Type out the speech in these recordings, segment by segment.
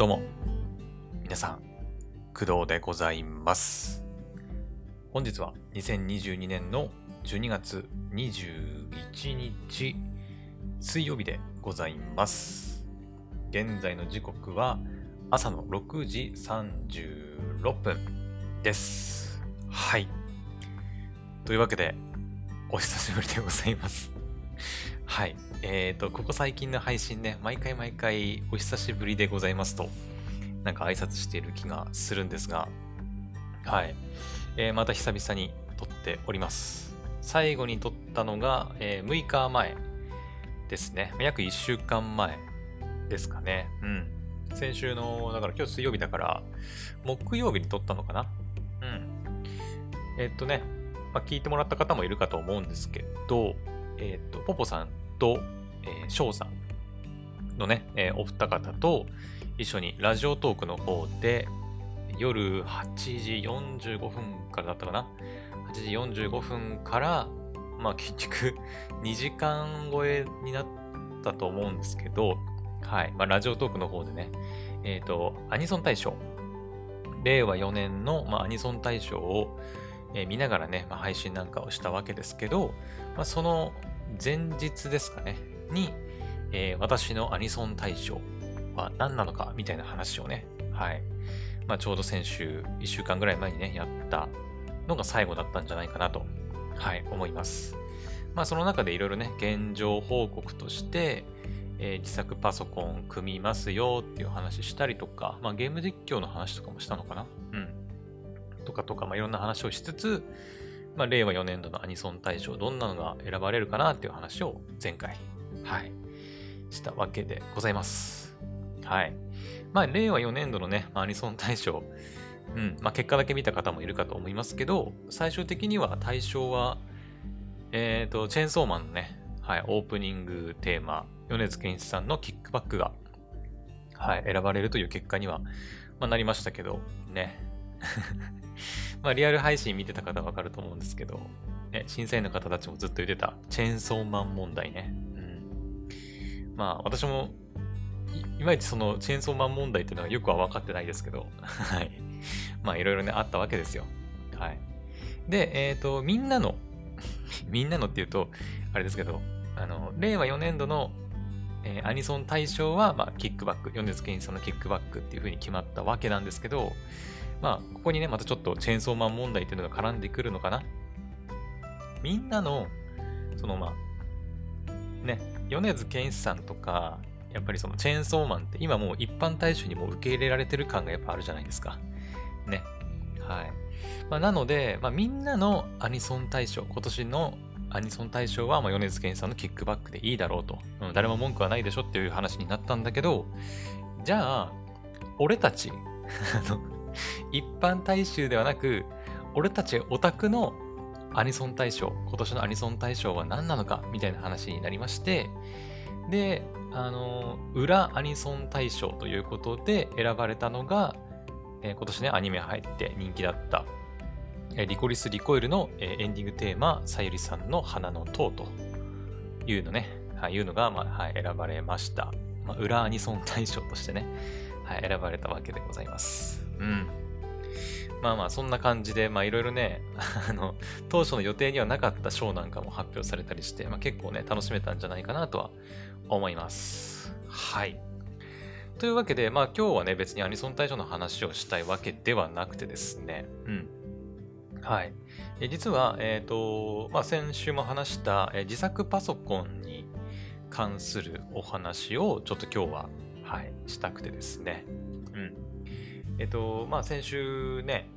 どうも、皆さん、工藤でございます。本日は2022年の12月21日、水曜日でございます。現在の時刻は朝の6時36分です。はい。というわけで、お久しぶりでございます。はい。えっ、と、ここ最近の配信ね、毎回毎回お久しぶりでございますと、なんか挨拶している気がするんですが、はい。えーまた久々に撮っております。最後に撮ったのが、えー6日前ですね。約1週間前ですかね。うん。先週の、だから今日水曜日だから、木曜日に撮ったのかなうん。えっとね、まあ、聞いてもらった方もいるかと思うんですけど、えっと、ポポさんと、えー、翔さんのね、えーお二方と一緒にラジオトークの方で夜8時45分からだったかな ?8 時45分から、まあ結局 2時間超えになったと思うんですけど、はい。まあラジオトークの方でね、えっ、と、アニソン大賞。令和4年の、まあ、アニソン大賞を、えー見ながらね、まあ、配信なんかをしたわけですけど、まあ、その前日ですかね、に、えー私のアニソン大賞は何なのかみたいな話をね、はい。まあ、ちょうど先週、1週間ぐらい前にね、やったのが最後だったんじゃないかなと、はい、思います。まあ、その中でいろいろね、現状報告として、えー自作パソコン組みますよっていう話したりとか、まあ、ゲーム実況の話とかもしたのかなうん。とかとか、まあ、いろんな話をしつつ、まあ、令和4年度のアニソン大賞、どんなのが選ばれるかなっていう話を前回、はい、したわけでございます。はい。まあ、令和4年度のね、まあアニソン大賞、うん、まあ、結果だけ見た方もいるかと思いますけど、最終的には大賞は、えっ、と、チェーンソーマンのね、はい、オープニングテーマ、米津玄師さんのキックバックが、はい、選ばれるという結果には、まあ、なりましたけど、ね。まあ、リアル配信見てた方はわかると思うんですけど、ね、審査員の方たちもずっと言ってた、チェーンソーマン問題ね。うん。まあ、私も、いいまいちそのチェーンソーマン問題っていうのはよくは分かってないですけど、はい。まあ、いろいろね、あったわけですよ。はい。で、えっ、と、みんなの、みんなのっていうと、あれですけど、あの、令和4年度の、えーアニソン大賞は、まあ、キックバック、米津玄師さんのキックバックっていう風に決まったわけなんですけど、まあ、ここにね、またちょっとチェーンソーマン問題っていうのが絡んでくるのかな。みんなの、そのまあ、ね、米津玄師さんとか、やっぱりそのチェーンソーマンって今もう一般大衆にも受け入れられてる感がやっぱあるじゃないですか。ね。はい。まあ、なので、まあ、みんなのアニソン大賞、今年のアニソン大賞は、まあ、米津玄師さんのキックバックでいいだろうと、うん。誰も文句はないでしょっていう話になったんだけど、じゃあ、俺たち、あの、一般大衆ではなく、俺たちオタクのアニソン大賞、今年のアニソン大賞は何なのかみたいな話になりまして、で、あの、裏アニソン大賞ということで選ばれたのが、えー今年ね、アニメ入って人気だった、えーリコリス・リコイルの、えーエンディングテーマ、さゆりさんの花の塔というのね、はい、いうのが、まあはい、選ばれました。まあ、裏アニソン大賞としてね、はい、選ばれたわけでございます。うん。まあまあ、そんな感じで、まあいろいろね、あの、当初の予定にはなかった賞なんかも発表されたりして、まあ結構ね、楽しめたんじゃないかなとは思います。はい。というわけで、まあ今日はね、別にアニソン大賞の話をしたいわけではなくてですね、うん。はい。え実は、えっ、と、まあ先週も話した、え自作パソコンに関するお話をちょっと今日は、はい、したくてですね。えっ、と、まあ先週ね、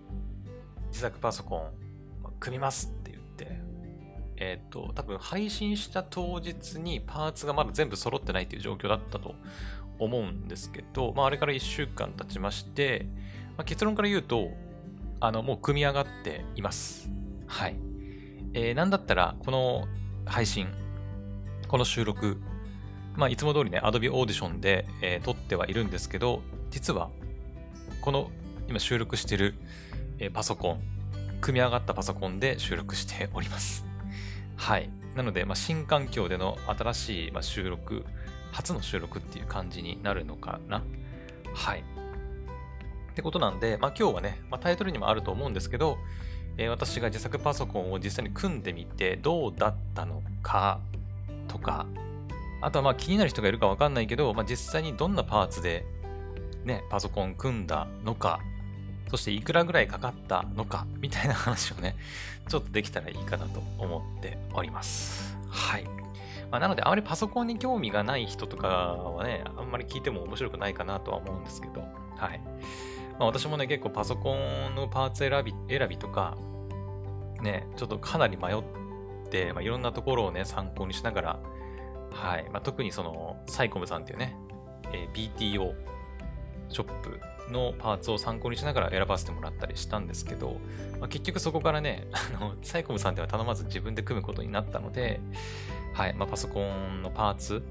自作パソコン組みますって言って、えっ、と、多分配信した当日にパーツがまだ全部揃ってないっていう状況だったと思うんですけど、まああれから1週間経ちまして、まあ、結論から言うと、あの、もう組み上がっています。はい。えーなんだったら、この配信、この収録、まあ、いつも通りね、Adobe Audition で、えー撮ってはいるんですけど、実は、この今収録してる、えパソコン、組み上がったパソコンで収録しております。はい。なので、まあ、新環境での新しい、ま、収録、初の収録っていう感じになるのかな。はい。ってことなんで、まあ今日はね、まあ、タイトルにもあると思うんですけど、え、私が自作パソコンを実際に組んでみてどうだったのかとか、あとはまあ気になる人がいるかわかんないけど、まあ、実際にどんなパーツでね、パソコン組んだのか、そしていくらぐらいかかったのか、みたいな話をね、ちょっとできたらいいかなと思っております。はい。まあ、なので、あまりパソコンに興味がない人とかはね、あんまり聞いても面白くないかなとは思うんですけど、はい。まあ、私もね、結構パソコンのパーツ選び選びとか、ね、ちょっとかなり迷って、まあ、いろんなところをね、参考にしながら、はい。まあ、特にその、サイコムさんっていうね、えー、BTO ショップのパーツを参考にしながら選ばせてもらったりしたんですけど、まあ、結局そこからね、あの、サイコムさんでは頼まず自分で組むことになったので、はい、まあ、パソコンのパーツ、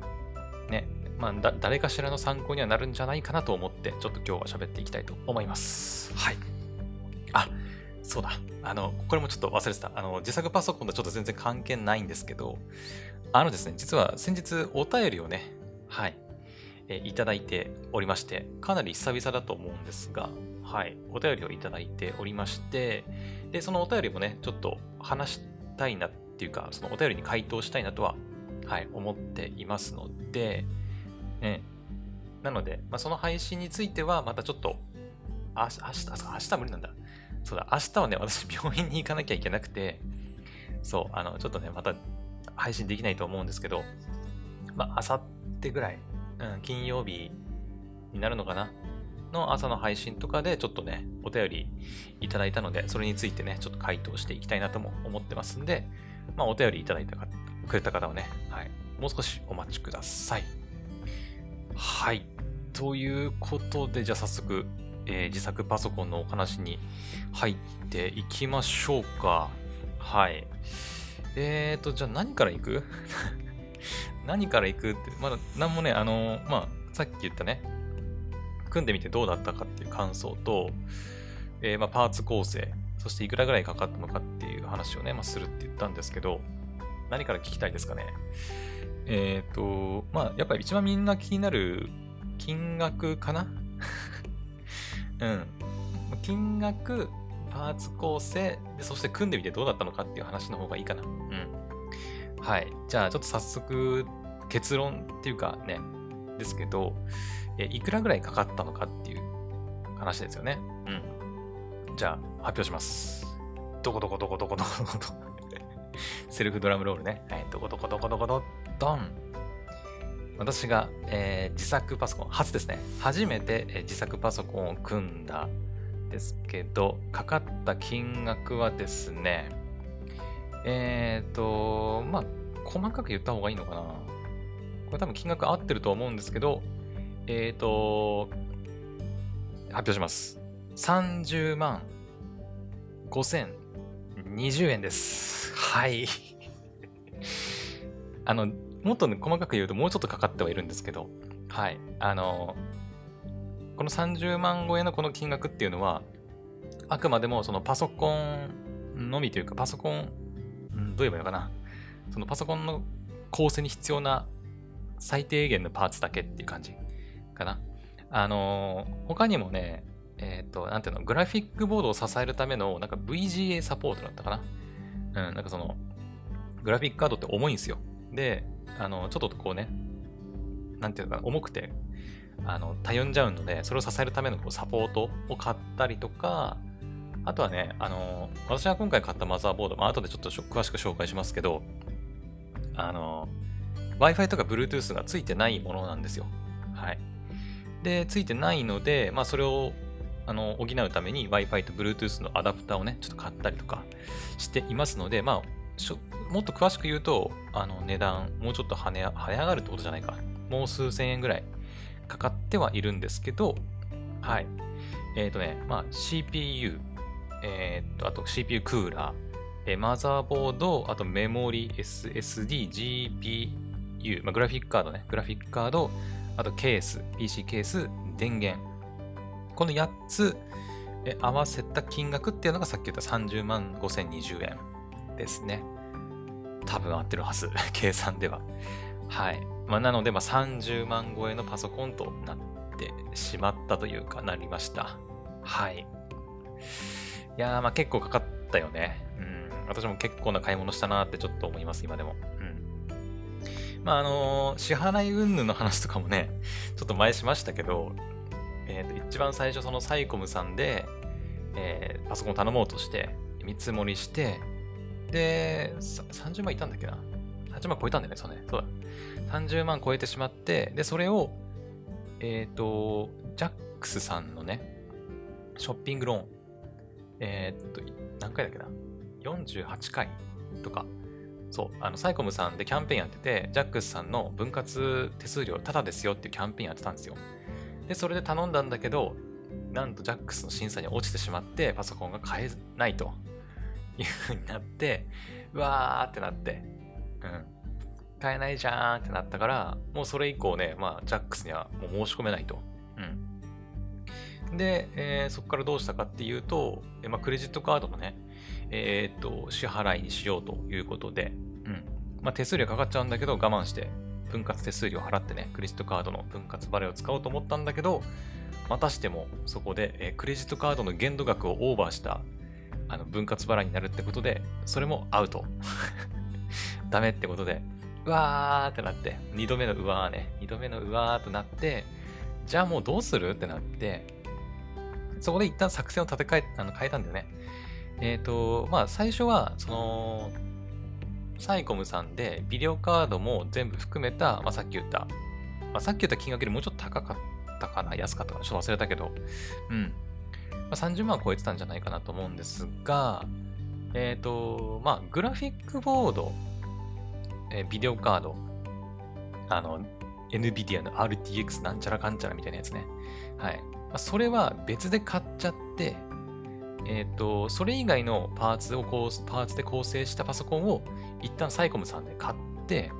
ね、まあ、だ、誰かしらの参考にはなるんじゃないかなと思って、ちょっと今日は喋っていきたいと思います。はい。あ、そうだ。あの、これもちょっと忘れてた。あの、自作パソコンとちょっと全然関係ないんですけど、あのですね、実は先日お便りをね、はい、えいただいておりまして、かなり久々だと思うんですが、はい、お便りをいただいておりまして、で、そのお便りもね、ちょっと話したいなっていうか、そのお便りに回答したいなとは、はい、思っていますので、ね、なので、まあ、その配信については、またちょっと、あ明日、明日無理なんだ。そうだ、明日はね、私病院に行かなきゃいけなくて、そう、あの、ちょっとね、また配信できないと思うんですけど、まあ、あさってぐらい金曜日になるのかなの朝の配信とかでちょっとね、お便りいただいたので、それについてね、ちょっと回答していきたいなとも思ってますんで、まあ、お便りいただいたかくれた方はね、はい、もう少しお待ちください。はい。ということで、じゃあ早速、えー、自作パソコンのお話に入っていきましょうか。はい。えーと、じゃあ何からいく？何から行くって、まだ何もね、あの、まあ、さっき言ったね、組んでみてどうだったかっていう感想と、えー、まあ、パーツ構成、そしていくらぐらいかかったのかっていう話をね、まあ、するって言ったんですけど、何から聞きたいですかね。えっ、ー、と、まあ、やっぱり一番みんな気になる金額かな？うん。金額、パーツ構成で、そして組んでみてどうだったのかっていう話の方がいいかな。うん。はい。じゃあ、ちょっと早速、結論っていうかね、ですけど、えいくらぐらいかかったのかっていう話ですよね。うん。じゃあ、発表します。どこどこどこどこどこどこどこ。セルフドラムロールね。はい。どこどこどこどこどドン。私が、えー、自作パソコン、初ですね。初めて、えー、自作パソコンを組んだですけど、かかった金額はですね、えっ、ー、と、まあ、細かく言った方がいいのかな。これ多分金額合ってると思うんですけど、えっ、ー、と、発表します。30万5020円です。はい。あの、もっと、細かく言うともうちょっとかかってはいるんですけど、はい。あの、この30万超えのこの金額っていうのは、あくまでもそのパソコンのみというか、パソコン、どう言えばいいのかな？そのパソコンの構成に必要な最低限のパーツだけっていう感じかな？あのー、他にもね、えっ、ー、と、なんていうの、グラフィックボードを支えるための、なんか VGA サポートだったかな？うん、なんかその、グラフィックカードって重いんですよ。で、あの、ちょっとこうね、なんていうのかな、重くて、あの、たゆんじゃうので、それを支えるためのこうサポートを買ったりとか、あとはね、あの、私が今回買ったマザーボード、まあ、後でちょっと詳しく紹介しますけど、あの、Wi-Fi とか Bluetooth がついてないものなんですよ。はい。で、ついてないので、まあ、それをあの補うために Wi-Fi と Bluetooth のアダプターをね、ちょっと買ったりとかしていますので、まあ、もっと詳しく言うと、あの値段、もうちょっと跳ね跳ね上がるってことじゃないか。もう数千円ぐらいかかってはいるんですけど、はい。えっ、ー、とね、まあ、CPU、えー、っと、あと CPU クーラー、えー、マザーボード、あとメモリ、SSD、GPU、まあ、グラフィックカードね、グラフィックカード、あとケース、PC ケース、電源。この8つ、え合わせた金額っていうのがさっき言った30万5020円ですね。多分合ってるはず。計算では。はい。まあ、なので、まあ、30万超えのパソコンとなってってしまったというかなりました。はい。いやー、まあ結構かかったよね。うん。私も結構な買い物したなってちょっと思います、今でも。うん。まああのー、支払い云々の話とかもね、ちょっと前しましたけど、えっ、ー、と、一番最初そのサイコムさんで、えー、パソコン頼もうとして、見積もりして、で、30万いたんだっけな ?30 万超えたんだよね、そうね。そうだ。30万超えてしまって、で、それを、えっ、ー、と、ジャックスさんのね、ショッピングローン、えっ、と、何回だっけな ?48 回とか、そう、あの、サイコムさんでキャンペーンやってて、ジャックスさんの分割手数料タダですよっていうキャンペーンやってたんですよ。で、それで頼んだんだけど、なんとジャックスの審査に落ちてしまって、パソコンが買えないという風になって、うわーってなって、うん。買えないじゃーんってなったから、もうそれ以降ね、まあ、ジャックスにはもう申し込めないと。うん。で、えー、そこからどうしたかっていうと、えまあ、クレジットカードのね、えー、っと、支払いにしようということで、うん。まあ、手数料かかっちゃうんだけど、我慢して、分割手数料払ってね、クレジットカードの分割払いを使おうと思ったんだけど、またしてもそこで、えー、クレジットカードの限度額をオーバーしたあの分割払いになるってことで、それもアウト。ダメってことで、うわーってなって、二度目のうわーね、二度目のうわーとなって、じゃあもうどうする？ってなって、そこで一旦作戦を立て替え、あの変えたんだよね。えっ、ー、と、まあ最初は、その、サイコムさんでビデオカードも全部含めた、まあ、さっき言った、まあ、さっき言った金額よりもうちょっと高かったかな安かったかなちょっと忘れたけど、うん。まあ、30万超えてたんじゃないかなと思うんですが、えっ、ー、と、まあ、グラフィックボード、えー、ビデオカード、あの、NVIDIA の RTX なんちゃらかんちゃらみたいなやつね。はい。ま、それは別で買っちゃって、えっ、ー、と、それ以外のパーツをこう、パーツで構成したパソコンを一旦サイコムさんで買って、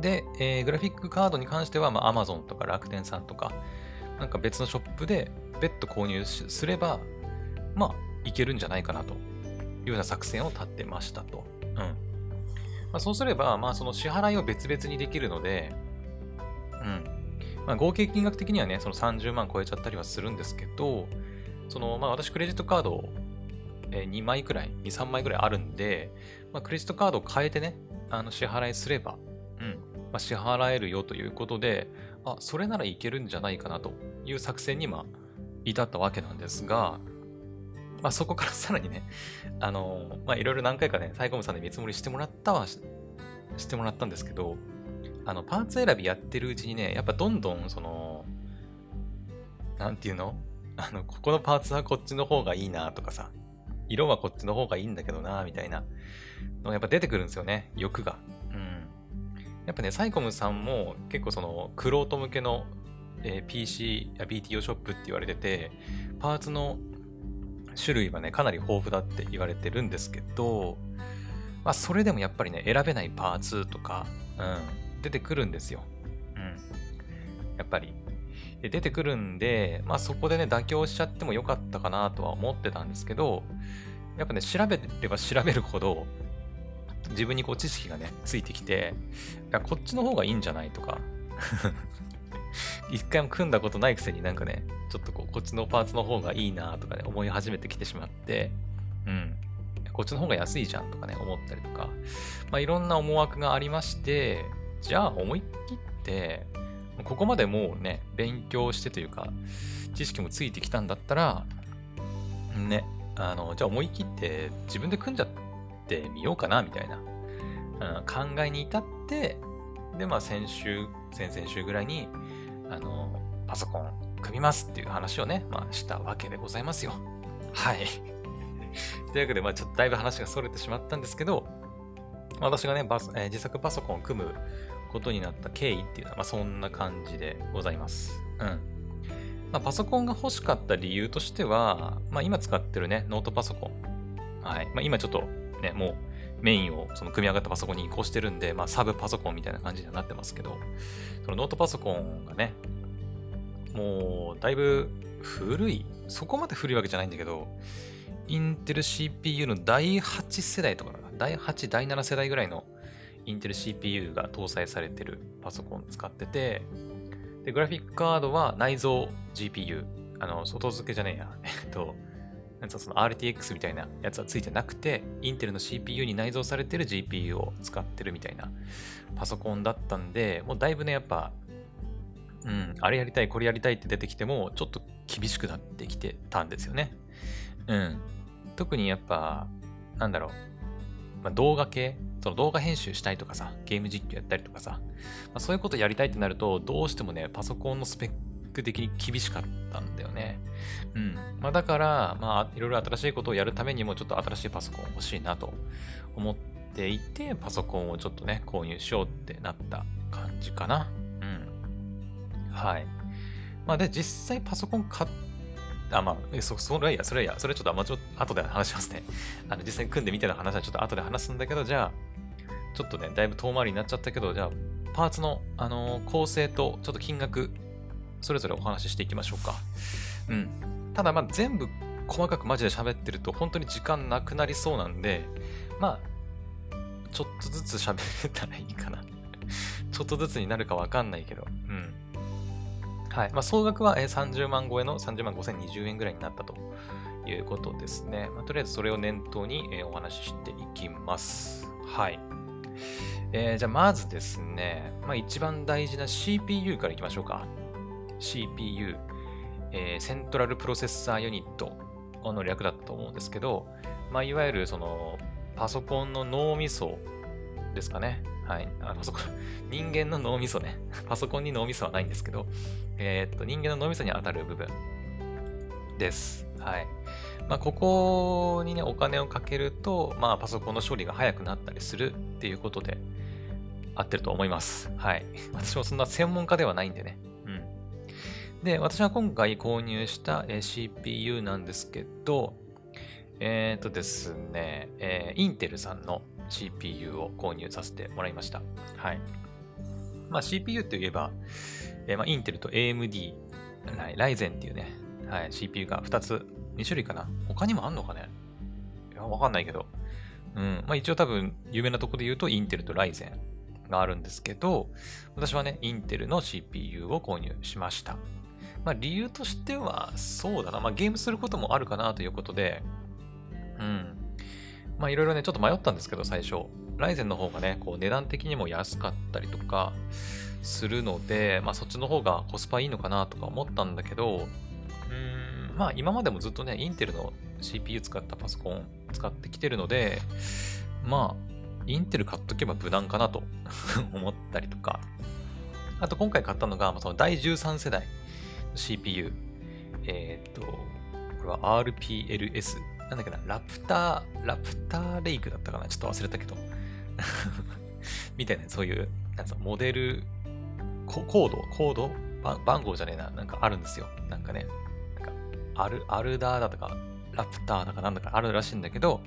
で、えー、グラフィックカードに関しては、まあ、Amazon とか楽天さんとか、なんか別のショップで別途購入すれば、まあ、いけるんじゃないかなというような作戦を立ってましたと。うん。まあ、そうすれば、まあ、その支払いを別々にできるので、うん。まあ、合計金額的にはね、その30万超えちゃったりはするんですけど、その、まあ、私クレジットカードえ2枚くらい、2、3枚くらいあるんで、まあ、クレジットカードを変えてね、あの支払いすれば、うん、まあ、支払えるよということで、あ、それならいけるんじゃないかなという作戦に、まあ、至ったわけなんですが、まあ、そこからさらにね、あのまあ、いろいろ何回かね、サイコムさんで見積もりしてもらったはし、してもらったんですけど、あの、パーツ選びやってるうちにね、やっぱどんどん、その、なんていうの？あの、ここのパーツはこっちの方がいいなとかさ、色はこっちの方がいいんだけどな、みたいなのがやっぱ出てくるんですよね、欲が。うん。やっぱね、サイコムさんも結構その、クロート向けの、えー、PC や BTO ショップって言われてて、パーツの種類はね、かなり豊富だって言われてるんですけど、まあ、それでもやっぱりね、選べないパーツとか、うん、出てくるんですよ。うん。やっぱり。で出てくるんで、まあそこでね、妥協しちゃってもよかったかなとは思ってたんですけど、やっぱね、調べれば調べるほど、自分にこう知識がね、ついてきて、いや、こっちの方がいいんじゃないとか、一回も組んだことないくせになんかね、ちょっとこう、こっちのパーツの方がいいなとかね、思い始めてきてしまって、うん。こっちの方が安いじゃんとかね、思ったりとか、まあいろんな思惑がありまして、じゃあ思い切って、ここまでもうね、勉強してというか、知識もついてきたんだったら、ね、あの、じゃあ思い切って自分で組んじゃってみようかな、みたいな、うん、考えに至って、で、まあ先週、先々週ぐらいに、あの、パソコン組みますっていう話をね、まあしたわけでございますよ。はい。というわけで、まあちょっとだいぶ話が逸れてしまったんですけど、私がね、えー、自作パソコンを組むことになった経緯っていうのは、まあ、そんな感じでございます。うん。まあ、パソコンが欲しかった理由としては、まあ、今使ってるね、ノートパソコン。はい。まあ、今ちょっとね、もうメインをその組み上がったパソコンに移行してるんで、まあ、サブパソコンみたいな感じにはなってますけど、そのノートパソコンがね、もうだいぶ古い、そこまで古いわけじゃないんだけど、インテル CPU の第8世代とか、第8、第7世代ぐらいのインテル CPU が搭載されてるパソコン使ってて、で、グラフィックカードは内蔵 GPU。あの、外付けじゃねえや。えっと、なんその RTX みたいなやつはついてなくて、インテルの CPU に内蔵されてる GPU を使ってるみたいなパソコンだったんで、もうだいぶね、やっぱ、うん、あれやりたい、これやりたいって出てきても、ちょっと厳しくなってきてたんですよね。うん。特にやっぱ、なんだろう、まあ、動画系、その動画編集したいとかさ、ゲーム実況やったりとかさ、まあ、そういうことやりたいってなると、どうしてもね、パソコンのスペック的に厳しかったんだよね。うん。まあ、だから、まあ、いろいろ新しいことをやるためにも、ちょっと新しいパソコン欲しいなと思っていて、パソコンをちょっとね、購入しようってなった感じかな。うん。はい。まあ、で、実際パソコン買って、あ、まあ、そ、それはいや、それはいや、それちょっと、まあ、ちょっと後で話しますね。あの、実際に組んでみての話はちょっと後で話すんだけど、じゃあ、ちょっとね、だいぶ遠回りになっちゃったけど、じゃあ、パーツの、あのー、構成と、ちょっと金額、それぞれお話ししていきましょうか。うん。ただ、まあ、全部細かくマジで喋ってると、本当に時間なくなりそうなんで、まあ、ちょっとずつ喋れたらいいかな。ちょっとずつになるかわかんないけど、うん。はい。まあ、総額は30万超えの30万5020円ぐらいになったということですね。まあ、とりあえずそれを念頭にお話ししていきます。はい。えー、じゃあまずですね、まあ、一番大事な CPU からいきましょうか。CPU、えー、セントラルプロセッサーユニットの略だったと思うんですけど、まあ、いわゆるそのパソコンの脳みそですかね。はい。あの、そこ、人間の脳みそね。パソコンに脳みそはないんですけど、えー、っと、人間の脳みそに当たる部分です。はい。まあ、ここにね、お金をかけると、まあ、パソコンの処理が早くなったりするっていうことで、合ってると思います。はい。私もそんな専門家ではないんでね。うん。で、私は今回購入した CPU なんですけど、えっ、とですね、えー、インテルさんの CPU を購入させてもらいました。はい。まあ、CPU といえば、えー、まあ、インテルと AMD、ライゼンっていうね、はい、CPU が2つ、2種類かな他にもあんのかね？いや、わかんないけど。うん。まあ、一応多分、有名なとこで言うと、インテルとライゼンがあるんですけど、私はね、インテルの CPU を購入しました。まあ、理由としては、そうだな。まあ、ゲームすることもあるかなということで、うん。まあいろいろね、ちょっと迷ったんですけど、最初。ライゼンの方がね、こう値段的にも安かったりとかするので、まあそっちの方がコスパいいのかなとか思ったんだけど、うーん、まあ今までもずっとね、インテルの CPU 使ったパソコン使ってきてるので、まあ、インテル買っとけば無難かなと 思ったりとか。あと今回買ったのが、その第13世代 CPU。えっ、と、これは RPLS なんだっけな、ラプター、ラプターレイクだったかなちょっと忘れたけど。みたいな、そういう、なんつうの、モデル、コード、コード？番号じゃねえな、なんかあるんですよ。なんかね、なんか、アル、アルダーだとか、ラプターだかなんだかあるらしいんだけど、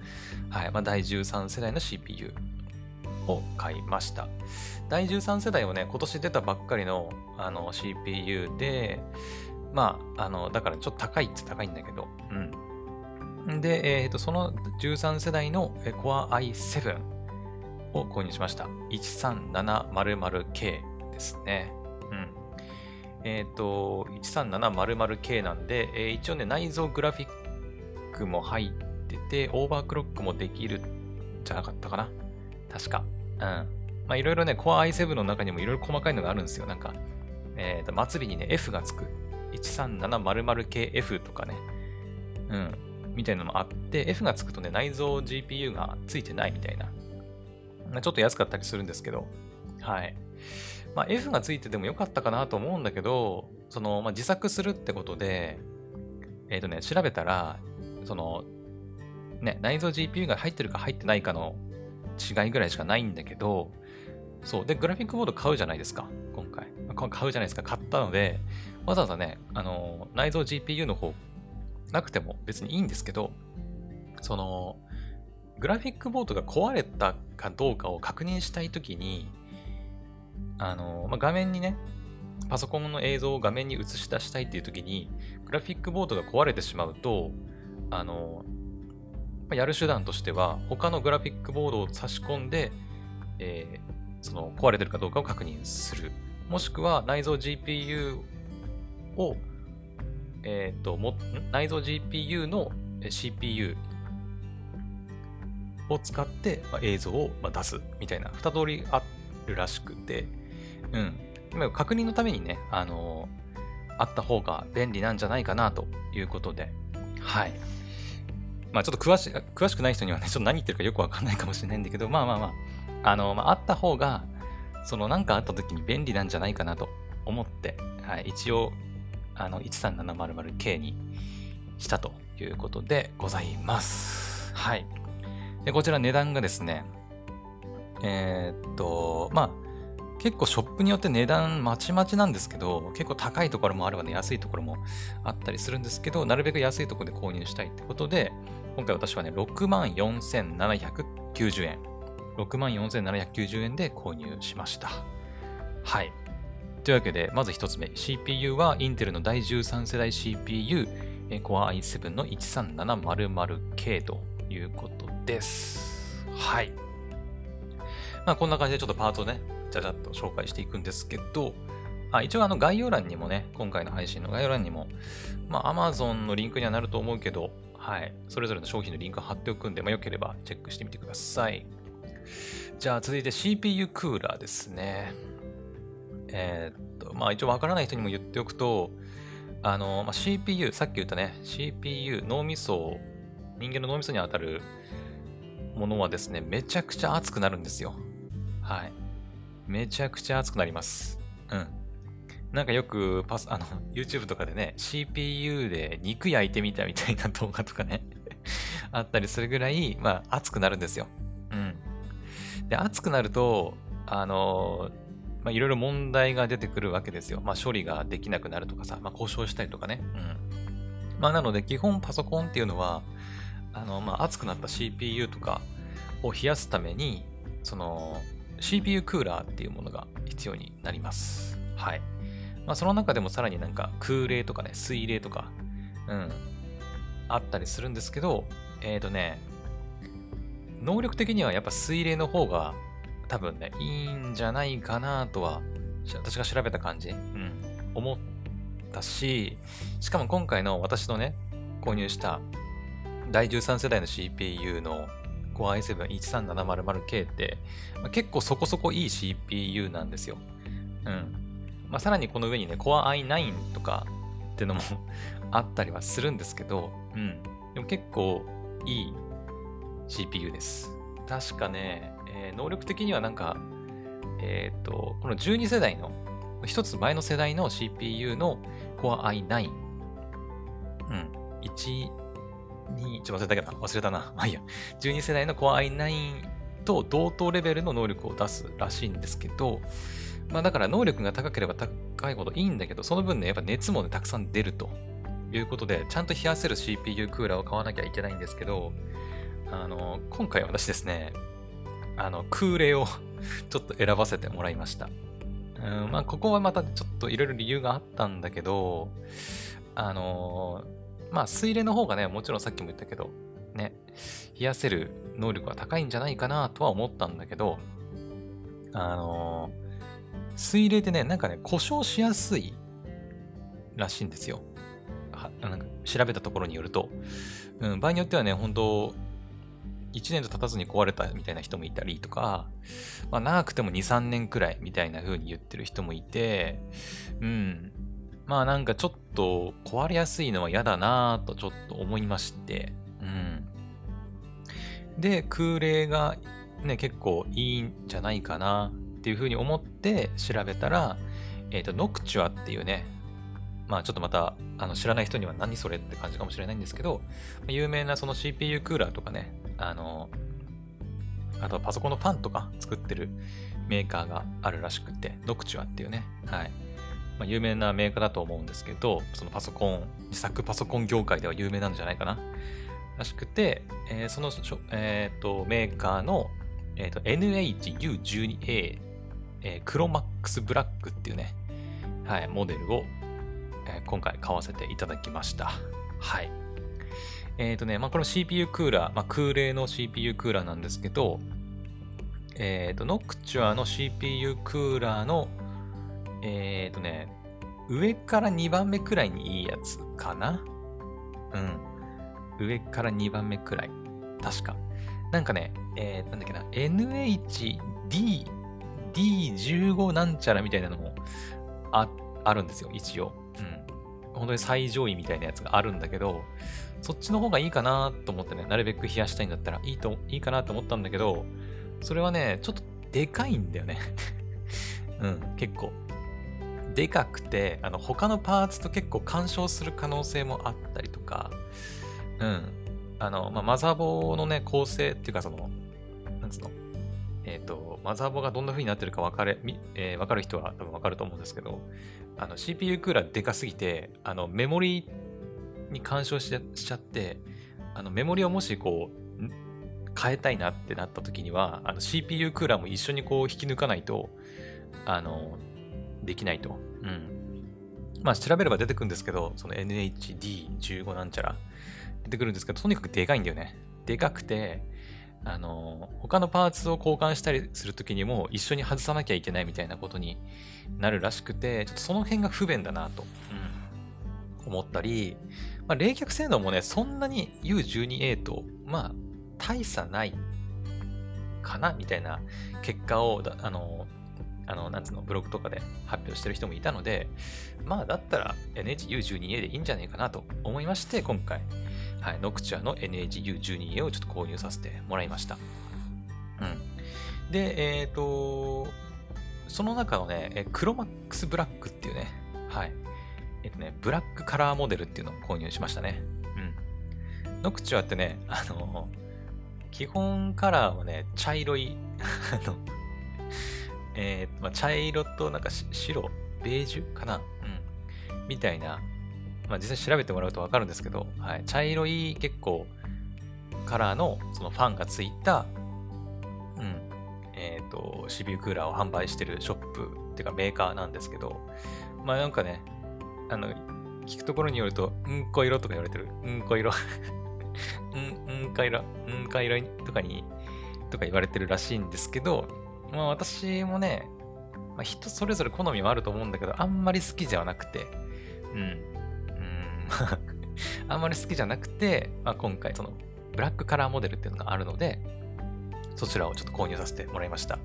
はい、まあ、第13世代の CPU を買いました。第13世代はね、今年出たばっかりのあの CPU で、まあ、あの、だからちょっと高いって高いんだけど、うん。で、えーと、その13世代の Core i7 を購入しました。13700K ですね。うん。えっ、ー、と、13700K なんで、えー、一応ね、内蔵グラフィックも入ってて、オーバークロックもできるじゃなかったかな。確か。うん。まあ、いろいろね、Core i7 の中にもいろいろ細かいのがあるんですよ。なんか、えっ、ー、と、末尾にね、F がつく。13700KF とかね。うん。みたいなのもあって、F がつくとね、内蔵 GPU がついてないみたいな。ちょっと安かったりするんですけど、はい。まあ、F がついててもよかったかなと思うんだけど、その、まあ、自作するってことで、えっ、ー、とね、調べたら、その、ね、内蔵 GPU が入ってるか入ってないかの違いぐらいしかないんだけど、そう。で、グラフィックボード買うじゃないですか、今回。買うじゃないですか、買ったので、わざわざね、あの、内蔵 GPU の方なくても別にいいんですけど、その、グラフィックボードが壊れたかどうかを確認したいときに、あの、まあ、画面にね、パソコンの映像を画面に映し出したいっていうときに、グラフィックボードが壊れてしまうと、あの、やる手段としては、他のグラフィックボードを差し込んで、えー、その壊れてるかどうかを確認する。もしくは内蔵 GPU を、えっ、と、も、内蔵 GPU の CPU を使って、まあ、映像を出すみたいな二通りあるらしくて、うん。今確認のためにね、あのー、あった方が便利なんじゃないかなということで、はい。まあちょっと詳し詳しくない人にはね、ちょっと何言ってるかよくわかんないかもしれないんだけど、まあまあまあ、あの、まあ、あった方が、その何かあった時に便利なんじゃないかなと思って、はい、一応、あの、13700K にしたということでございます。はい。で、こちら値段がですね、えー、っと、まあ、結構ショップによって値段まちまちなんですけど、結構高いところもあればね、安いところもあったりするんですけど、なるべく安いところで購入したいってことで、今回私はね、64,790円。64,790円で購入しました。はい。というわけで、まず一つ目。CPU はインテルの第13世代 CPU、Core i7 の 13700K ということです。はい。まあ、こんな感じでちょっとパートね、ちゃちゃっと紹介していくんですけど、あ一応あの概要欄にもね、今回の配信の概要欄にも、まあ Amazon のリンクにはなると思うけど、はい。それぞれの商品のリンクを貼っておくんで、まあ、よければチェックしてみてください。じゃあ続いて CPU クーラーですね。えー、っと、まあ一応わからない人にも言っておくと、あの、まあ、CPU、さっき言ったね、CPU、脳みそ、人間の脳みそに当たるものはですね、めちゃくちゃ熱くなるんですよ。はい。めちゃくちゃ熱くなります。うん。なんかよくパス、あの、YouTube とかでね、CPU で肉焼いてみたみたいな動画とかね あったりするぐらい、まあ、熱くなるんですよ。うん。で、熱くなると、あのまあ、いろいろ問題が出てくるわけですよ。まあ、処理ができなくなるとかさ、まあ、故障したりとかね。うん。まあ、なので、基本パソコンっていうのは、あの、まあ、熱くなった CPU とかを冷やすために、その、CPU クーラーっていうものが必要になります。はい。まあ、その中でもさらになんか空冷とかね、水冷とか、うん、あったりするんですけど、えっ、ー、とね、能力的にはやっぱ水冷の方が多分ね、いいんじゃないかなとは、私が調べた感じ、うん、思ったし、しかも今回の私のね、購入した第13世代の CPU の Core i7-13700K って、まあ、結構そこそこいい CPU なんですよ。うん。まあ、さらにこの上にね、Core i9 とかっていうのも あったりはするんですけど、うん。でも結構いい CPU です。確かね、えー、能力的にはなんか、えっ、ー、と、この12世代の、一つ前の世代の CPU の Core i9、うん、1、2、ちょっと忘れたけど、忘れたな。まあいいや。12世代の Core i9 と同等レベルの能力を出すらしいんですけど、まあだから能力が高ければ高いほどいいんだけど、その分ね、やっぱ熱もね、たくさん出るということで、ちゃんと冷やせる CPU クーラーを買わなきゃいけないんですけど、あの、今回私ですね、あの、空冷をちょっと選ばせてもらいました。うん、まあ、ここはまたちょっといろいろ理由があったんだけど、あのまあ、水冷の方がね、もちろんさっきも言ったけど、ね、冷やせる能力は高いんじゃないかなとは思ったんだけど、あのー、水冷ってね、なんかね、故障しやすいらしいんですよ。はなんか調べたところによると、うん、場合によってはね、本当1年と経たずに壊れたみたいな人もいたりとか、まあ、長くても2、3年くらいみたいな風に言ってる人もいて、うん、まあなんかちょっと壊れやすいのは嫌だなぁとちょっと思いまして、うん。で、空冷がね、結構いいんじゃないかなっていうふうに思って調べたら、えっ、ー、と、ノクチュアっていうね、まあちょっとまたあの知らない人には何それって感じかもしれないんですけど、有名なその CPU クーラーとかね、あの、あとはパソコンのファンとか作ってるメーカーがあるらしくて、ノクチュアっていうね、はい。まあ、有名なメーカーだと思うんですけど、そのパソコン、自作パソコン業界では有名なんじゃないかな。らしくて、えー、その、えーと、メーカーの、えーと、NHU12A、えー、クロマックスブラックっていうね、はい、モデルを、え、今回買わせていただきました。はい。えっ、ー、とね、まあ、この CPU クーラー、まあ、空冷の CPU クーラーなんですけど、えっ、ー、と、ノクチュアの CPU クーラーのえっ、ー、とね、上から2番目くらいにいいやつかな？うん。上から2番目くらい。確か。なんかね、えー、なんだっけな、NHD、D15 なんちゃらみたいなのもああるんですよ、一応。うん。本当に最上位みたいなやつがあるんだけど、そっちの方がいいかなと思ってね、なるべく冷やしたいんだったらいいと、いいかなと思ったんだけど、それはね、ちょっとでかいんだよね うん、結構。でかくて、あの、他のパーツと結構干渉する可能性もあったりとか、うん。あの、まあ、マザーボーのね、構成っていうか、その、なんつうの、えっ、ー、と、マザーボーがどんな風になってるか分かれ、えー、分かる人は多分分かると思うんですけど、あの、CPU クーラーでかすぎて、あの、メモリに干渉しちゃって、あの、メモリをもしこう、変えたいなってなった時には、あの CPU クーラーも一緒にこう引き抜かないと、あの、できないと。うん。まあ調べれば出てくるんですけど、その NHD15 なんちゃら出てくるんですけど、とにかくでかいんだよね。でかくて、あの、他のパーツを交換したりするときにも一緒に外さなきゃいけないみたいなことになるらしくて、ちょっとその辺が不便だなと、うん、思ったり、まあ、冷却性能もね、そんなに U12A と、まあ、大差ないかなみたいな結果を、あの、あの、なんつうの、ブログとかで発表してる人もいたので、まあ、だったら NHU12A でいいんじゃないかなと思いまして、今回、はい、ノクチュアの NHU12A をちょっと購入させてもらいました。うん。で、えっ、ー、と、その中のね、クロマックスブラックっていうね、はい。えっ、とね、ブラックカラーモデルっていうのを購入しましたね。うん。ノクチュアってね、あの、基本カラーはね、茶色い あの、えー、まあ、茶色となんか白、ベージュかな？うん。みたいな、まあ、実際調べてもらうとわかるんですけど、はい、茶色い結構カラーのそのファンがついた、うん、えっ、ー、と、CPU クーラーを販売してるショップっていうかメーカーなんですけど、まあなんかね、あの、聞くところによると、うんこ色とか言われてる。うんこ色 うん、うんか色、うんか色とかに、とか言われてるらしいんですけど、まあ私もね、まあ、人それぞれ好みはあると思うんだけど、あんまり好きじゃなくて、うん。うん、あんまり好きじゃなくて、まあ、今回そのブラックカラーモデルっていうのがあるので、そちらをちょっと購入させてもらいました。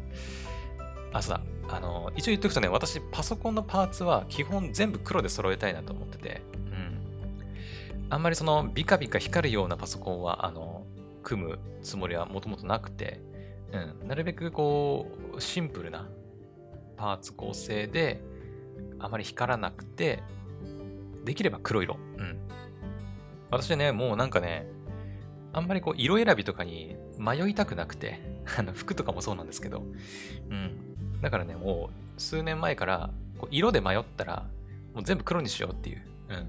あ、そうだ。あの、一応言っておくとね、私パソコンのパーツは基本全部黒で揃えたいなと思ってて、うん。あんまりそのビカビカ光るようなパソコンは、あの、組むつもりはもともとなくて、うん、なるべくこう、シンプルなパーツ構成で、あまり光らなくて、できれば黒色。うん。私ね、もうなんかね、あんまりこう、色選びとかに迷いたくなくて、あの、服とかもそうなんですけど、うん。だからね、もう、数年前から、こう色で迷ったら、もう全部黒にしようっていう、うん、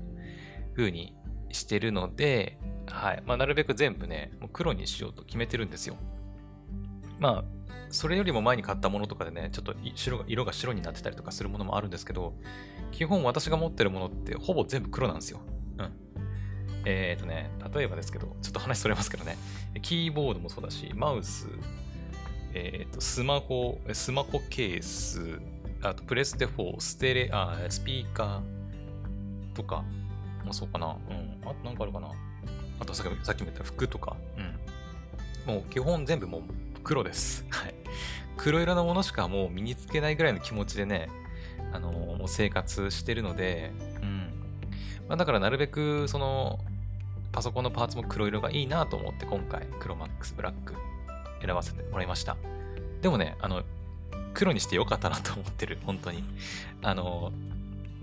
風にしてるので、はい。まあ、なるべく全部ね、もう黒にしようと決めてるんですよ。まあ、それよりも前に買ったものとかでね、ちょっと白が色が白になってたりとかするものもあるんですけど、基本私が持ってるものってほぼ全部黒なんですよ。うん。えっ、ー、とね、例えばですけど、ちょっと話それますけどね、キーボードもそうだし、マウス、えっ、ー、と、スマホ、スマホケース、あとプレステ4、ステレ、あ、スピーカーとかもそうかな。うん。あとなんかあるかな。あとさっきも言った服とか。うん。もう基本全部もう黒です。はい。黒色のものしかもう身につけないぐらいの気持ちでね、あのー、もう生活してるので、うん。まあ、だからなるべく、その、パソコンのパーツも黒色がいいなと思って今回、黒マックスブラック選ばせてもらいました。でもね、あの、黒にしてよかったなと思ってる、本当に。あの、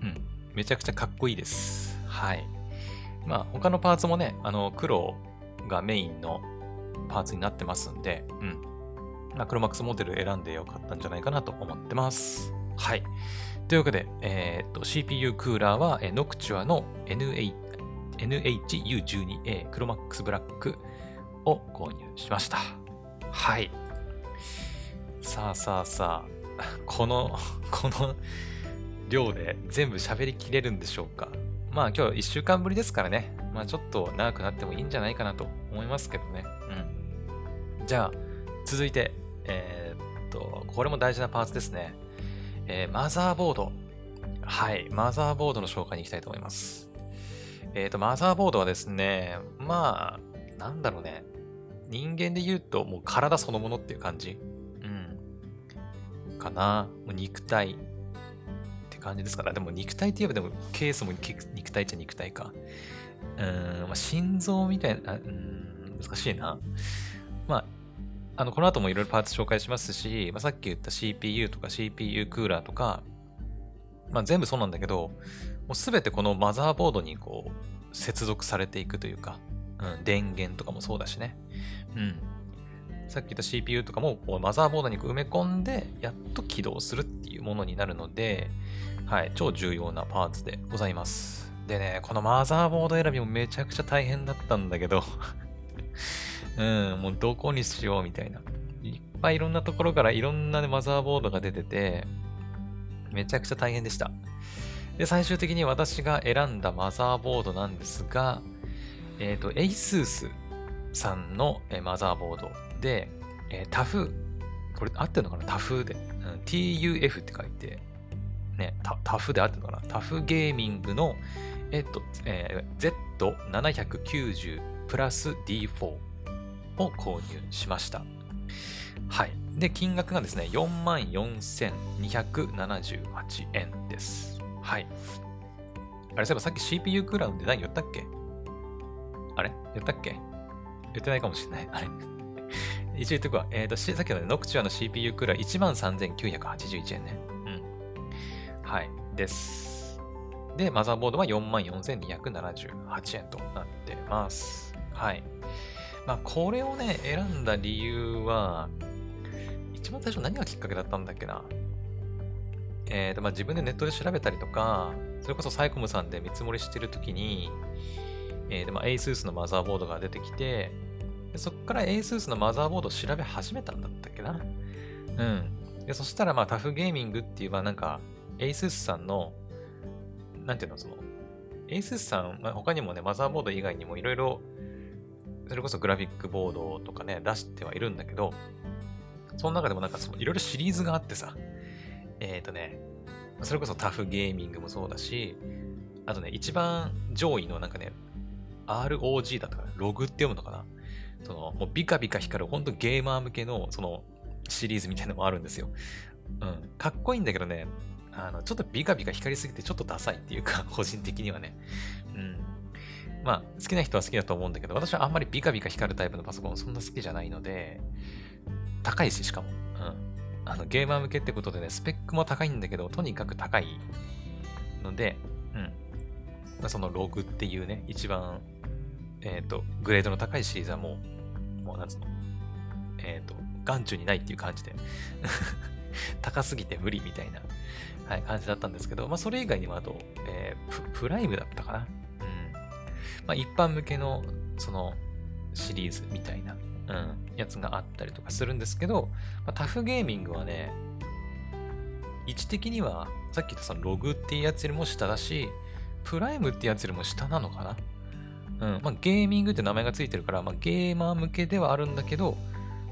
うん、めちゃくちゃかっこいいです。はい。まあ、他のパーツもね、あの、黒がメインのパーツになってますんで、うん。まあ、クロマックスモデル選んでよかったんじゃないかなと思ってます。はい。というわけで、えー、っと、CPU クーラーは、えー、ノクチュアの NHU12A クロマックスブラックを購入しました。はい。さあさあさあ、この、この量で全部喋りきれるんでしょうか？まあ今日1週間ぶりですからね。まあちょっと長くなってもいいんじゃないかなと思いますけどね。うん。じゃあ、続いて、えー、っと、これも大事なパーツですね。えー、マザーボード。はい、マザーボードの紹介に行きたいと思います。えっ、ー、と、マザーボードはですね、まあ、なんだろうね。人間で言うと、もう体そのものっていう感じ？うん。かな。もう肉体って感じですから。でも肉体って言えば、でもケースも肉体っちゃ肉体か。うん、まあ、心臓みたいな、うん、難しいな。まあ、あの、この後もいろいろパーツ紹介しますし、まあ、さっき言った CPU とか CPU クーラーとか、まあ、全部そうなんだけど、もうすべてこのマザーボードにこう、接続されていくというか、うん、電源とかもそうだしね。うん。さっき言った CPU とかもこうマザーボードに埋め込んで、やっと起動するっていうものになるので、はい、超重要なパーツでございます。でね、このマザーボード選びもめちゃくちゃ大変だったんだけど うん、もうどこにしようみたいな。いっぱいいろんなところからいろんな、ね、マザーボードが出てて、めちゃくちゃ大変でした。で、最終的に私が選んだマザーボードなんですが、えっ、ー、と、ASUS さんのえマザーボードで、えー、タフ、これ合ってるのかな？タフで、うん、TUF って書いて、ね、タタフで合ってるのかな？タフゲーミングの、えっ、ー、と、えー、Z790 プラス D4 を購入しました。はい。で、金額がですね、44,278円です。はい。あれ、そういえばさっき CPU クラウンで何言ったっけ？あれ？言ったっけ？言ってないかもしれない。あれ？一応言っとくわ。えっ、ー、と、さっきの、ね、ノクチュアの CPU クーラー13,981円ね。うん。はい。です。で、マザーボードは44,278円となってます。はい。まあ、これをね、選んだ理由は、一番最初何がきっかけだったんだっけな？えーとまあ、自分でネットで調べたりとか、それこそサイコムさんで見積もりしてるときに、えー、でまあ、ASUS のマザーボードが出てきて、でそこから ASUS のマザーボードを調べ始めたんだったっけな。うん。で、そしたら、まあ、タフゲーミングっていう、まあ、なんか、ASUS さんの、なんていうの、その、ASUS さん、まあ、他にもね、マザーボード以外にもいろいろそれこそグラフィックボードとかね、出してはいるんだけど、その中でもなんかいろいろシリーズがあってさ、えっ、ー、とね、それこそタフゲーミングもそうだし、あとね、一番上位のなんかね、ROG だったかな、ログって読むのかな？その、もうビカビカ光る、ほんとゲーマー向けの、その、シリーズみたいなのもあるんですよ。うん。かっこいいんだけどね、あの、ちょっとビカビカ光りすぎてちょっとダサいっていうか、個人的にはね。うん。まあ、好きな人は好きだと思うんだけど、私はあんまりビカビカ光るタイプのパソコンそんな好きじゃないので、高いし、しかも。うん。あの、ゲーマー向けってことでね、スペックも高いんだけど、とにかく高いので、うん。そのログっていうね、一番、えっ、ー、と、グレードの高いシリーズはもう、もうなんつうの、えっ、ー、と、眼中にないっていう感じで。高すぎて無理みたいな、はい、感じだったんですけど、まあ、それ以外にもあと、えー、プライムだったかな？うん。まあ、一般向けの、その、シリーズみたいな、うん、やつがあったりとかするんですけど、まあ、タフゲーミングはね、位置的には、さっき言ったそのログっていうやつよりも下だし、プライムってやつよりも下なのかな？うん。まあ、ゲーミングって名前がついてるから、まあ、ゲーマー向けではあるんだけど、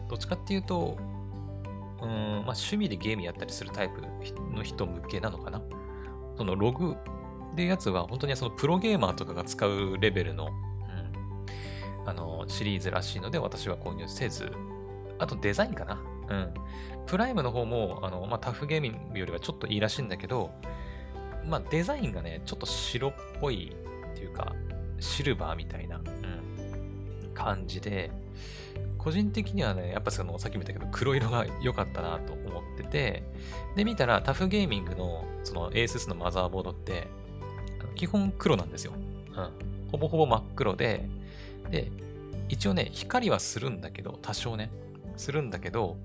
どっちかっていうと、うん、まあ、趣味でゲームやったりするタイプの人向けなのかな？そのログってやつは本当にそのプロゲーマーとかが使うレベルの、うん、あの、シリーズらしいので私は購入せず、あとデザインかな？うん。プライムの方も、あの、まあ、タフゲーミングよりはちょっといいらしいんだけど、まあ、デザインがね、ちょっと白っぽいっていうか、シルバーみたいな、うん、感じで、個人的にはね、やっぱその、さっきも言ったけど、黒色が良かったなと思ってて、で、見たら、タフゲーミングの、その、ASUS のマザーボードって、基本黒なんですよ。うん。ほぼほぼ真っ黒で、で、一応ね、光はするんだけど、多少ね、するんだけど、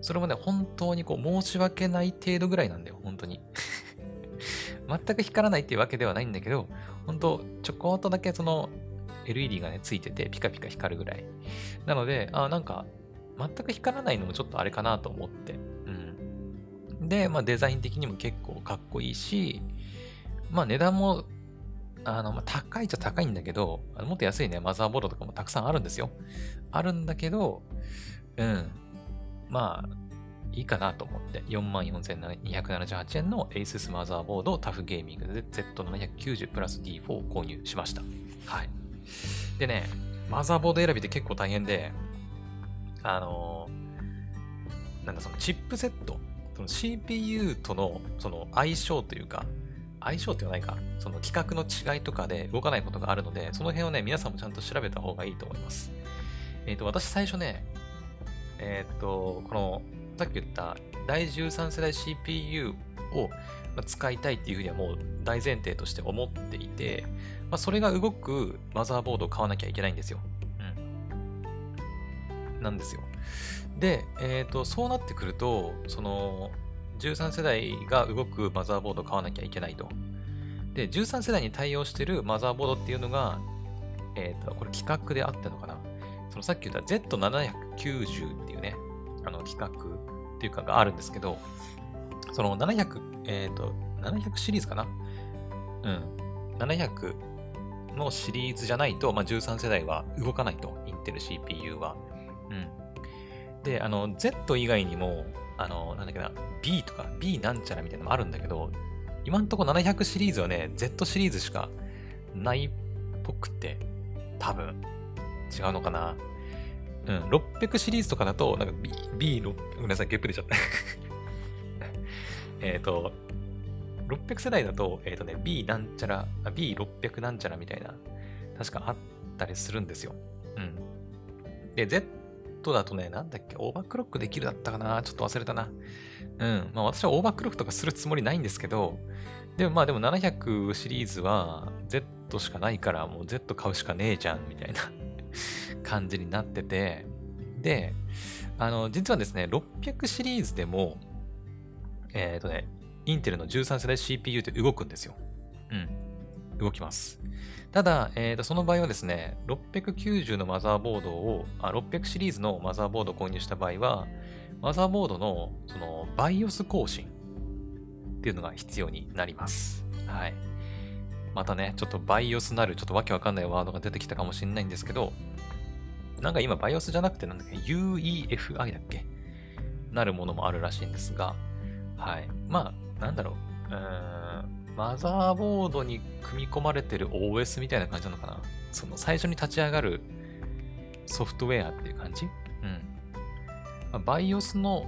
それもね、本当にこう、申し訳ない程度ぐらいなんだよ、本当に。全く光らないっていうわけではないんだけど、本当ちょこっとだけその LED がね、ついてて、ピカピカ光るぐらい。なので、あ、なんか、全く光らないのもちょっとあれかなと思って。うん。で、まあデザイン的にも結構かっこいいし、まあ値段もあの、まあ、高いっちゃ高いんだけど、もっと安いね、マザーボードとかもたくさんあるんですよ。あるんだけど、うん。まあ、いいかなと思って、44,278円の ASUS マザーボードタフゲーミングで Z790 プラス D4 を購入しました。はい。でね、マザーボード選びって結構大変で、あのー、なんだそのチップセット、その CPU とのその相性というか、相性って言わないか、その規格の違いとかで動かないことがあるので、その辺をね、皆さんもちゃんと調べた方がいいと思います。えっ、ー、と、私最初ね、えっ、ー、と、この、さっき言った第13世代 CPU を使いたいっていうふうにはもう大前提として思っていて、まあ、それが動くマザーボードを買わなきゃいけないんですよ。うん。なんですよ。で、えっ、ー、と、そうなってくると、その、13世代が動くマザーボードを買わなきゃいけないと。で、13世代に対応してるマザーボードっていうのが、えっ、ー、と、これ規格であってるのかなそのさっき言った Z790 っていうね、あの企画っていうかがあるんですけど、その700、えっ、ー、と、700シリーズかな？うん。700のシリーズじゃないと、まあ、13世代は動かないと、インテル CPU は。うん。で、あの、Z 以外にも、あの、なんだっけな、B とか B なんちゃらみたいなのもあるんだけど、今んとこ700シリーズはね、Z シリーズしかないっぽくて、多分。違うのかな？うん、600シリーズとかだと、なんか B、B、ごめんなさい、ゲップ出ちゃった。えっと、600世代だと、えっ、ー、とね、B なんちゃら、B600 なんちゃらみたいな、確かあったりするんですよ。うん。で、Z だとね、なんだっけ、オーバークロックできるだったかなちょっと忘れたな。うん。まあ私はオーバークロックとかするつもりないんですけど、でもまあでも700シリーズは Z しかないから、もう Z 買うしかねえじゃん、みたいな感じになってて、で、あの、実はですね、600シリーズでも、えっ、ー、とね、インテルの13世代 CPU って動くんですよ。うん。動きます。ただ、えー、とその場合はですね、690のマザーボードをあ、600シリーズのマザーボードを購入した場合は、マザーボードのその BIOS 更新っていうのが必要になります。はい。またね、ちょっと BIOS なる、ちょっとわけわかんないワードが出てきたかもしれないんですけど、なんか今 BIOS じゃなくてなんだっけ ?UEFI だっけ？なるものもあるらしいんですが、はい。まあ、なんだろう。うーん、マザーボードに組み込まれてる OS みたいな感じなのかな？その最初に立ち上がるソフトウェアっていう感じ？うん。まあ、BIOS の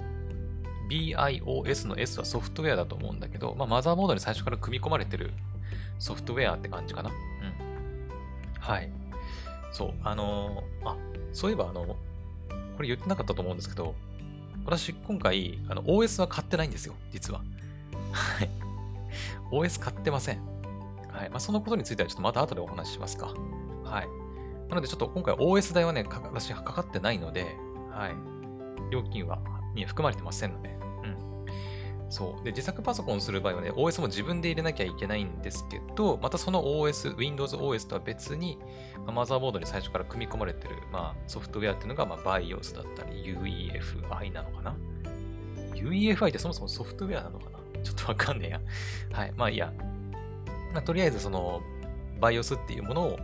BIOS の S はソフトウェアだと思うんだけど、まあ、マザーボードに最初から組み込まれてるソフトウェアって感じかな？うん。はい。そう、あのー、あ、そういえばあの、これ言ってなかったと思うんですけど、私今回、あの、OS は買ってないんですよ、実は。はい。OS 買ってません。はい。まあ、そのことについてはちょっとまた後でお話ししますか。はい。なのでちょっと今回 OS 代はね、私かかってないので、はい。料金はに含まれてませんので、そう。で、自作パソコンする場合はね、OS も自分で入れなきゃいけないんですけど、またその OS、Windows OS とは別に、まあ、マザーボードに最初から組み込まれてる、まあ、ソフトウェアっていうのが、まあ、BIOS だったり、UEFI なのかな ?UEFI ってそもそもソフトウェアなのかな？ちょっとわかんねえや。はい。まあいいや。まあ、とりあえずその BIOS っていうものを、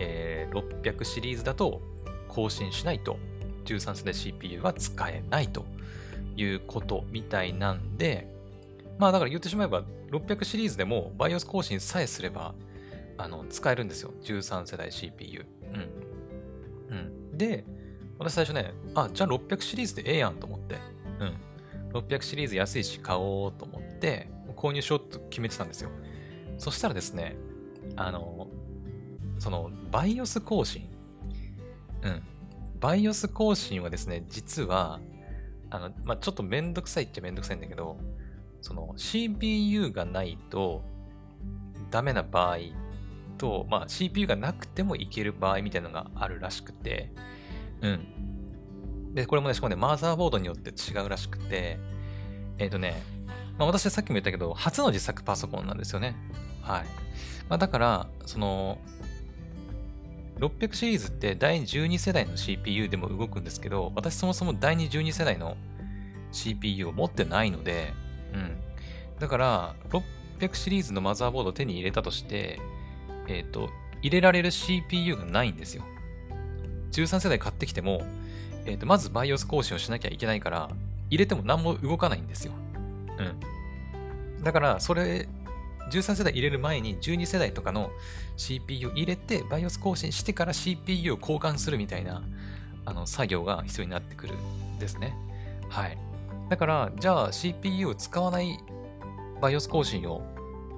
えー、600シリーズだと更新しないと13世代 CPU は使えないということみたいなんで、まあだから言ってしまえば、600シリーズでも BIOS 更新さえすれば、あの、使えるんですよ。13世代 CPU。うん。うん。で、私最初ね、あ、じゃあ600シリーズでええやんと思って、うん。600シリーズ安いし買おうと思って、購入しようと決めてたんですよ。そしたらですね、あの、その、BIOS 更新。うん。BIOS 更新はですね、実は、あの、まあ、ちょっとめんどくさいっちゃめんどくさいんだけど、その CPU がないとダメな場合と、まあ、CPU がなくてもいける場合みたいなのがあるらしくて、うん。で、これもね、しかもね、マザーボードによって違うらしくて、えっ、ー、とね、まあ、私はさっきも言ったけど、初の自作パソコンなんですよね。はい。まあ、だから、その、600シリーズって第12世代の CPU でも動くんですけど、私そもそも第2 12世代の CPU を持ってないので、うん。だから、600シリーズのマザーボードを手に入れたとして、えっ、ー、と、入れられる CPU がないんですよ。13世代買ってきても、えっ、ー、と、まず BIOS 更新をしなきゃいけないから、入れても何も動かないんですよ。うん。だから、それ、13世代入れる前に12世代とかの CPU 入れて BIOS 更新してから CPU を交換するみたいなあの作業が必要になってくるんですね。はい。だから、じゃあ CPU を使わない BIOS 更新を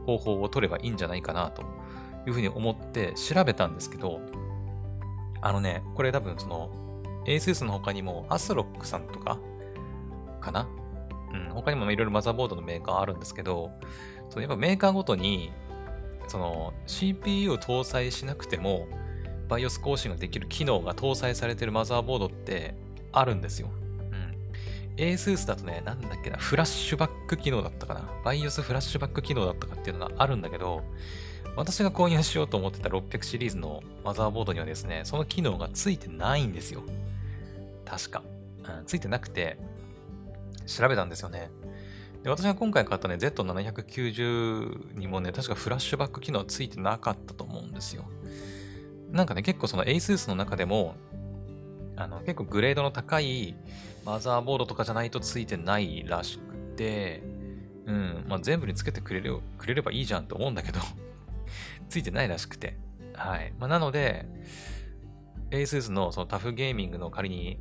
方法を取ればいいんじゃないかなというふうに思って調べたんですけど、あのね、これ多分その ASUS の他にも ASRock さんとかかな？うん、他にもいろいろマザーボードのメーカーあるんですけど、そのやっぱメーカーごとに、その CPU を搭載しなくても、BIOS 更新ができる機能が搭載されてるマザーボードってあるんですよ。うん。ASUS だとね、なんだっけな、フラッシュバック機能だったかな。BIOS フラッシュバック機能だったかっていうのがあるんだけど、私が購入しようと思ってた600シリーズのマザーボードにはですね、その機能がついてないんですよ。確か。うん、ついてなくて、調べたんですよね。で私が今回買ったね、Z790 にもね、確かフラッシュバック機能ついてなかったと思うんですよ。なんかね、結構その ASUS の中でも、あの、結構グレードの高いマザーボードとかじゃないとついてないらしくて、うん、まあ、全部につけてくれるくれればいいじゃんと思うんだけど ついてないらしくて。はい。まあ、なので、ASUS のそのタフゲーミングの仮に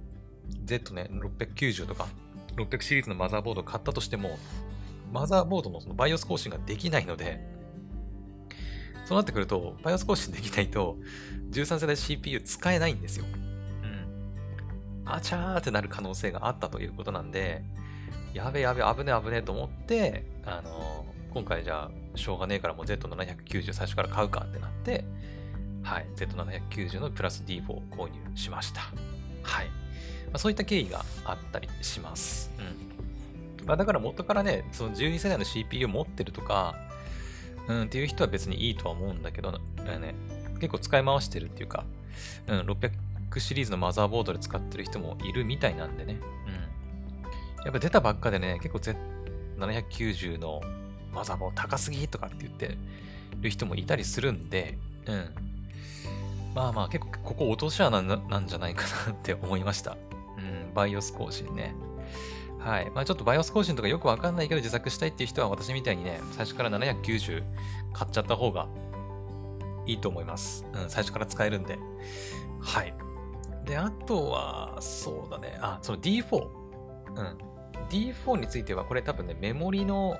Z ね、690とか600シリーズのマザーボードを買ったとしても、マザーボードのその BIOS 更新ができないので、そうなってくると、BIOS 更新できないと、13世代 CPU 使えないんですよ。うん。あちゃーってなる可能性があったということなんで、やべやべ、危ね危ねと思って、あのー、今回じゃあ、しょうがねえからもう Z790 最初から買うかってなって、はい、Z790 のプラス D4 を購入しました。はい。まあ、そういった経緯があったりします。うんまあ、だから元からね、その12世代の CPU を持ってるとか、うん、っていう人は別にいいとは思うんだけど、ね、結構使い回してるっていうか、うん、600シリーズのマザーボードで使ってる人もいるみたいなんでね。うん。やっぱ出たばっかでね、結構 Z790 のマザーボード高すぎとかって言ってる人もいたりするんで、うん。まあまあ結構ここ落とし穴なんじゃないかなって思いました。バイオス更新ね。はい。まあちょっとバイオス更新とかよくわかんないけど自作したいっていう人は私みたいにね、最初から790買っちゃった方がいいと思います。うん、最初から使えるんで。はい。で、あとは、そうだね。あ、その D4。うん。D4 については、これ多分ね、メモリの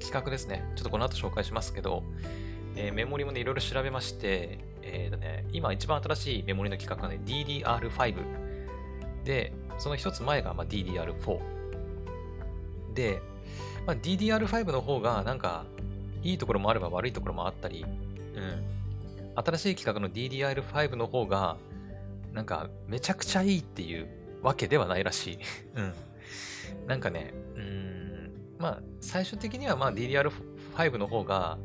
企画ですね。ちょっとこの後紹介しますけど、えー、メモリもね、いろいろ調べまして、えーとね、今一番新しいメモリの企画がね、DDR5 で、その一つ前がま DDR4。で、まあ、DDR5 の方がなんかいいところもあれば悪いところもあったり、うん。新しい企画の DDR5 の方がなんかめちゃくちゃいいっていうわけではないらしい。うん。なんかね、うん、まあ最終的にはまあ DDR5 の方が、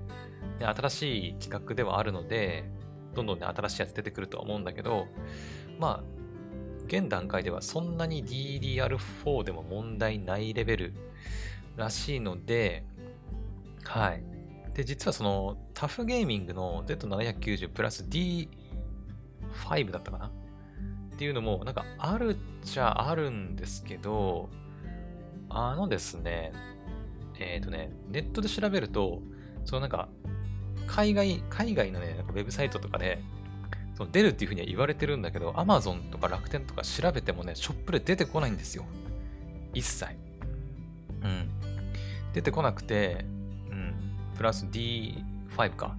ね、新しい企画ではあるので、どんどんね新しいやつ出てくるとは思うんだけど、まあ現段階ではそんなに DDR4 でも問題ないレベルらしいので、はい。で、実はそのタフゲーミングの Z790 プラス D5 だったかな？っていうのもなんかあるっちゃあるんですけど、あのですね、えっ、ー、とね、ネットで調べると、そのなんか海外、海外のね、なんかウェブサイトとかで、その出るっていうふうには言われてるんだけど、Amazon とか楽天とか調べてもね、ショップで出てこないんですよ。一切。うん。出てこなくて、うん。プラス D5 か。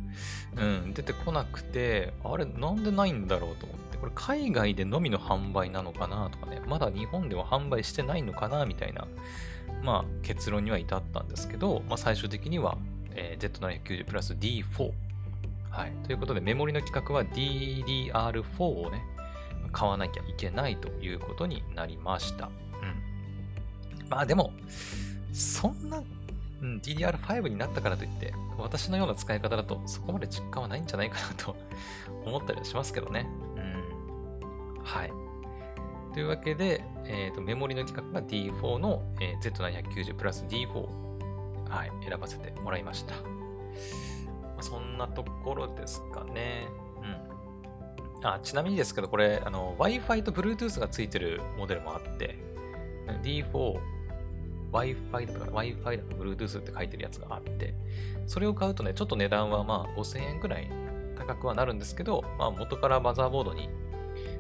うん。出てこなくて、あれ、なんでないんだろうと思って。これ、海外でのみの販売なのかなとかね。まだ日本では販売してないのかなみたいな、まあ、結論には至ったんですけど、まあ、最終的には、えー、Z790 プラス D4 はい。ということで、メモリの規格は DDR4 をね、買わなきゃいけないということになりました。うん。まあでも、そんな、うん、DDR5 になったからといって、私のような使い方だとそこまで実感はないんじゃないかなと思ったりはしますけどね。うん。はい。というわけで、えーと、メモリの規格が D4 の、えー、Z790 プラス D4、はい、選ばせてもらいました。そんなところですかね。うん。あ、ちなみにですけど、これ、Wi-Fi と Bluetooth がついてるモデルもあって、D4、Wi-Fi だとか Wi-Fi だとか Bluetooth って書いてるやつがあって、それを買うとね、ちょっと値段はまあ5000円くらい高くはなるんですけど、まあ元からマザーボードに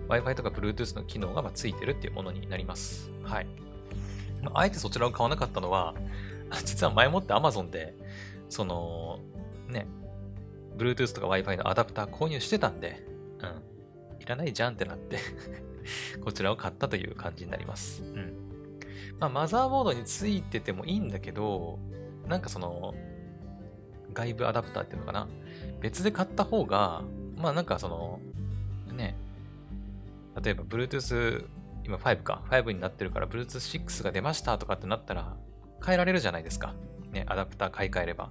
Wi-Fi とか Bluetooth の機能がまついてるっていうものになります。はい。まあえてそちらを買わなかったのは、実は前もって Amazon で、その、ね、Bluetooth とか Wi-Fi のアダプター購入してたんで、うん。いらないじゃんってなって こちらを買ったという感じになります。うん。まあ、マザーボードについててもいいんだけど、なんかその、外部アダプターっていうのかな。別で買った方が、まあなんかその、ね、例えば Bluetooth、今5か、5になってるから Bluetooth 6が出ましたとかってなったら、変えられるじゃないですか。ね、アダプター買い替えれば。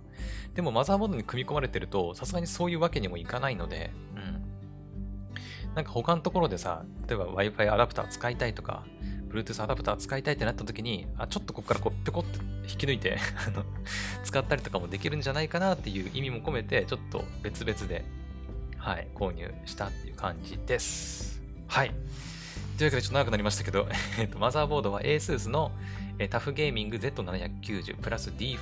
でもマザーボードに組み込まれてると、さすがにそういうわけにもいかないので、うん。なんか他のところでさ、例えば Wi-Fi アダプター使いたいとか、Bluetooth アダプター使いたいってなった時に、あ、ちょっとここからこう、ぴょこって引き抜いて あの使ったりとかもできるんじゃないかなっていう意味も込めて、ちょっと別々で、はい、購入したっていう感じです。はい。というわけでちょっと長くなりましたけど、えっと、マザーボードは ASUS のえタフゲーミング Z790 プラス D4、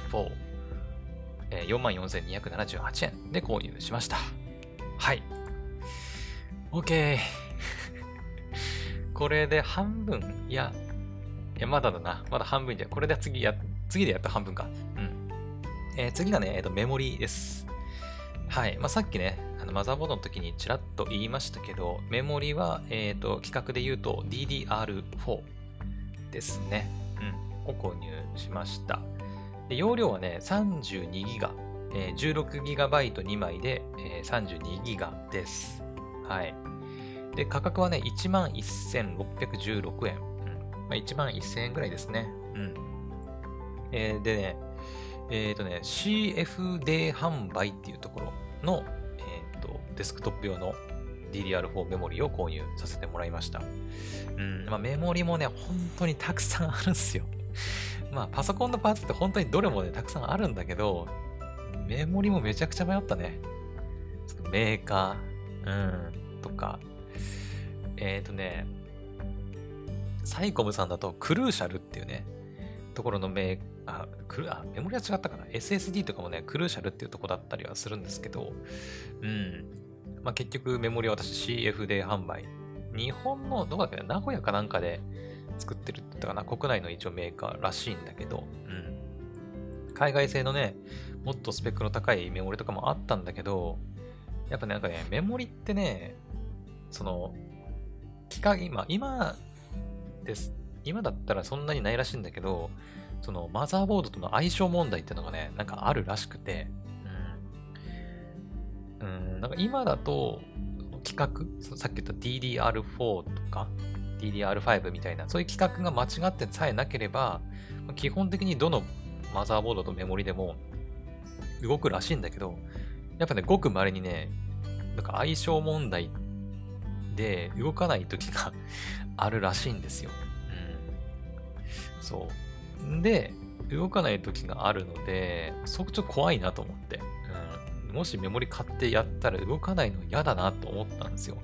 44,278円で購入しました。はい。OK。これで半分、いや、いや、まだだな。まだ半分じゃ、これで次や、次でやった半分か。うん。えー、次がね、えっ、ー、と、メモリーです。はい。まあ、さっきね、あのマザーボードの時にちらっと言いましたけど、メモリは、えっ、ー、と、規格で言うと DDR4 ですね。を購入しました。で容量はね、32ギガ、えー、16ギガバイト2枚で、えー、32ギガです。はい。で、価格はね、11,616円。うん。まあ、11,000円ぐらいですね。うん。えー、でね、えっ、ー、とね、CFD 販売っていうところの、えっ、ー、と、デスクトップ用の DDR4 メモリを購入させてもらいました。うん、まあ、メモリもね、本当にたくさんあるんですよ。まあ、パソコンのパーツって本当にどれもね、たくさんあるんだけど、メモリもめちゃくちゃ迷ったね。メーカー、うん、とか、えっ、ー、とね、サイコムさんだとクルーシャルっていうね、ところのメあ、クルあ、メモリは違ったかな ?SSD とかもね、クルーシャルっていうとこだったりはするんですけど、うん。まあ、結局メモリは私 CF で販売。日本の、どこだっけ名古屋かなんかで作ってるってったかな国内の一応メーカーらしいんだけど、うん。海外製のね、もっとスペックの高いメモリとかもあったんだけど、やっぱね、なんかね、メモリってね、その、機械、今、今です。今だったらそんなにないらしいんだけど、そのマザーボードとの相性問題っていうのがね、なんかあるらしくて、うん。うん、なんか今だと、規格、さっき言った DDR4 とか、DDR5 みたいな、そういう規格が間違ってさえなければ、基本的にどのマザーボードとメモリでも動くらしいんだけど、やっぱね、ごく稀にね、なんか相性問題で動かない時が あるらしいんですよ。うん。そう。で、動かない時があるので、そこちょっと怖いなと思って。うん。もしメモリ買ってやったら動かないの嫌だなと思ったんですよ。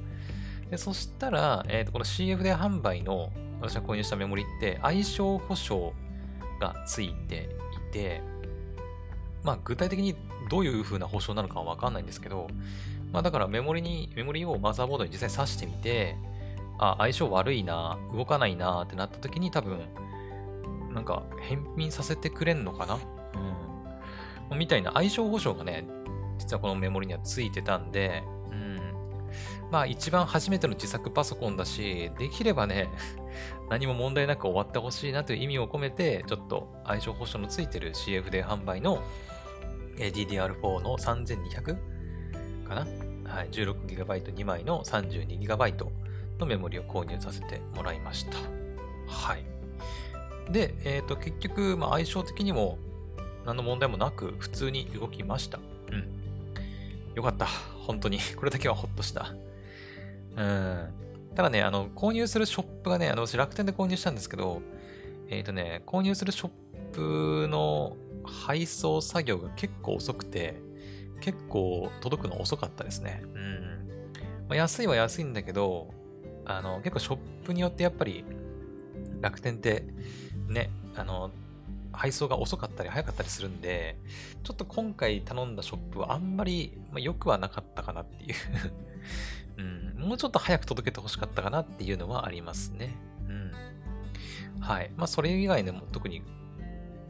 で、そしたら、えっ、ー、と、この CF で販売の私が購入したメモリって相性保証がついていて、まあ具体的にどういう風な保証なのかはわかんないんですけど、まあだからメモリに、メモリをマザーボードに実際挿してみて、あ、相性悪いな、動かないなってなった時に多分、なんか返品させてくれんのかな？うん。みたいな相性保証がね、実はこのメモリにはついてたんで、うん。まあ一番初めての自作パソコンだし、できればね、何も問題なく終わってほしいなという意味を込めて、ちょっと相性保証のついてる CF で販売の DDR4 の3200かな？はい、16GB2 枚の 32GB のメモリを購入させてもらいました。はい。で、えっ、ー、と、結局、まあ、相性的にも何の問題もなく普通に動きました。うん。よかった。本当に。これだけはほっとした。うん。ただね、あの、購入するショップがね、あの、私楽天で購入したんですけど、えっ、ー、とね、購入するショップの配送作業が結構遅くて、結構届くの遅かったですね。うん。まあ、安いは安いんだけど、あの、結構ショップによってやっぱり楽天ってね、あの、配送が遅かったり早かったりするんで、ちょっと今回頼んだショップはあんまり、まあ、良くはなかったかなっていううん、もうちょっと早く届けてほしかったかなっていうのはありますね。うん。はい。まあ、それ以外でも特に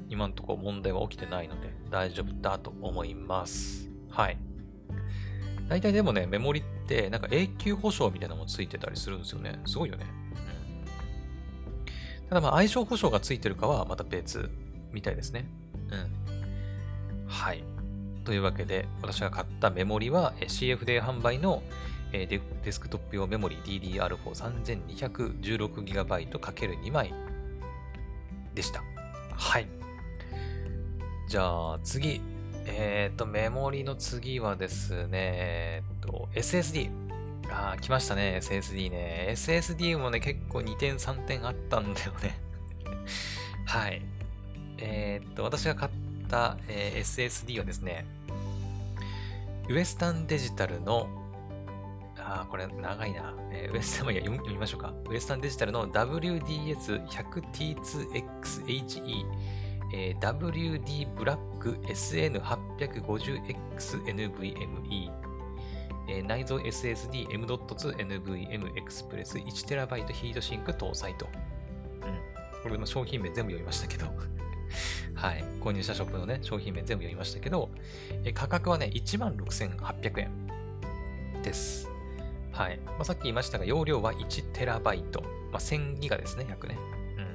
今のところ問題は起きてないので大丈夫だと思います。はい。大体でもね、メモリってなんか永久保証みたいなのもついてたりするんですよね。すごいよね。うん、ただまあ相性保証がついてるかはまた別みたいですね。うん。はい。というわけで、私が買ったメモリは CFD 販売のえデスクトップ用メモリ DDR43216GB×2 枚でした。はい。じゃあ次。えっ、ー、と、メモリの次はですね、えっと、SSD。ああ、来ましたね、SSD ね。SSD もね、結構2点3点あったんだよね はい。えっ、と、私が買った、えー、SSD はですね、ウエスタンデジタルの、ああ、これ長いな。えー、ウエスタン、いや読みましょうか。ウエスタンデジタルの WDS100T2XHE えー、WD ブラック SN850XNVMe、えー、内蔵 SSD M.2 NVM エクスプレス 1TB ヒートシンク搭載と。うん。これの商品名全部読みましたけど はい。購入したショップのね、商品名全部読みましたけど、えー、価格はね、16,800円です。はい。まあ、さっき言いましたが、容量は 1TB。まあ、1000ギガですね、約ね。うん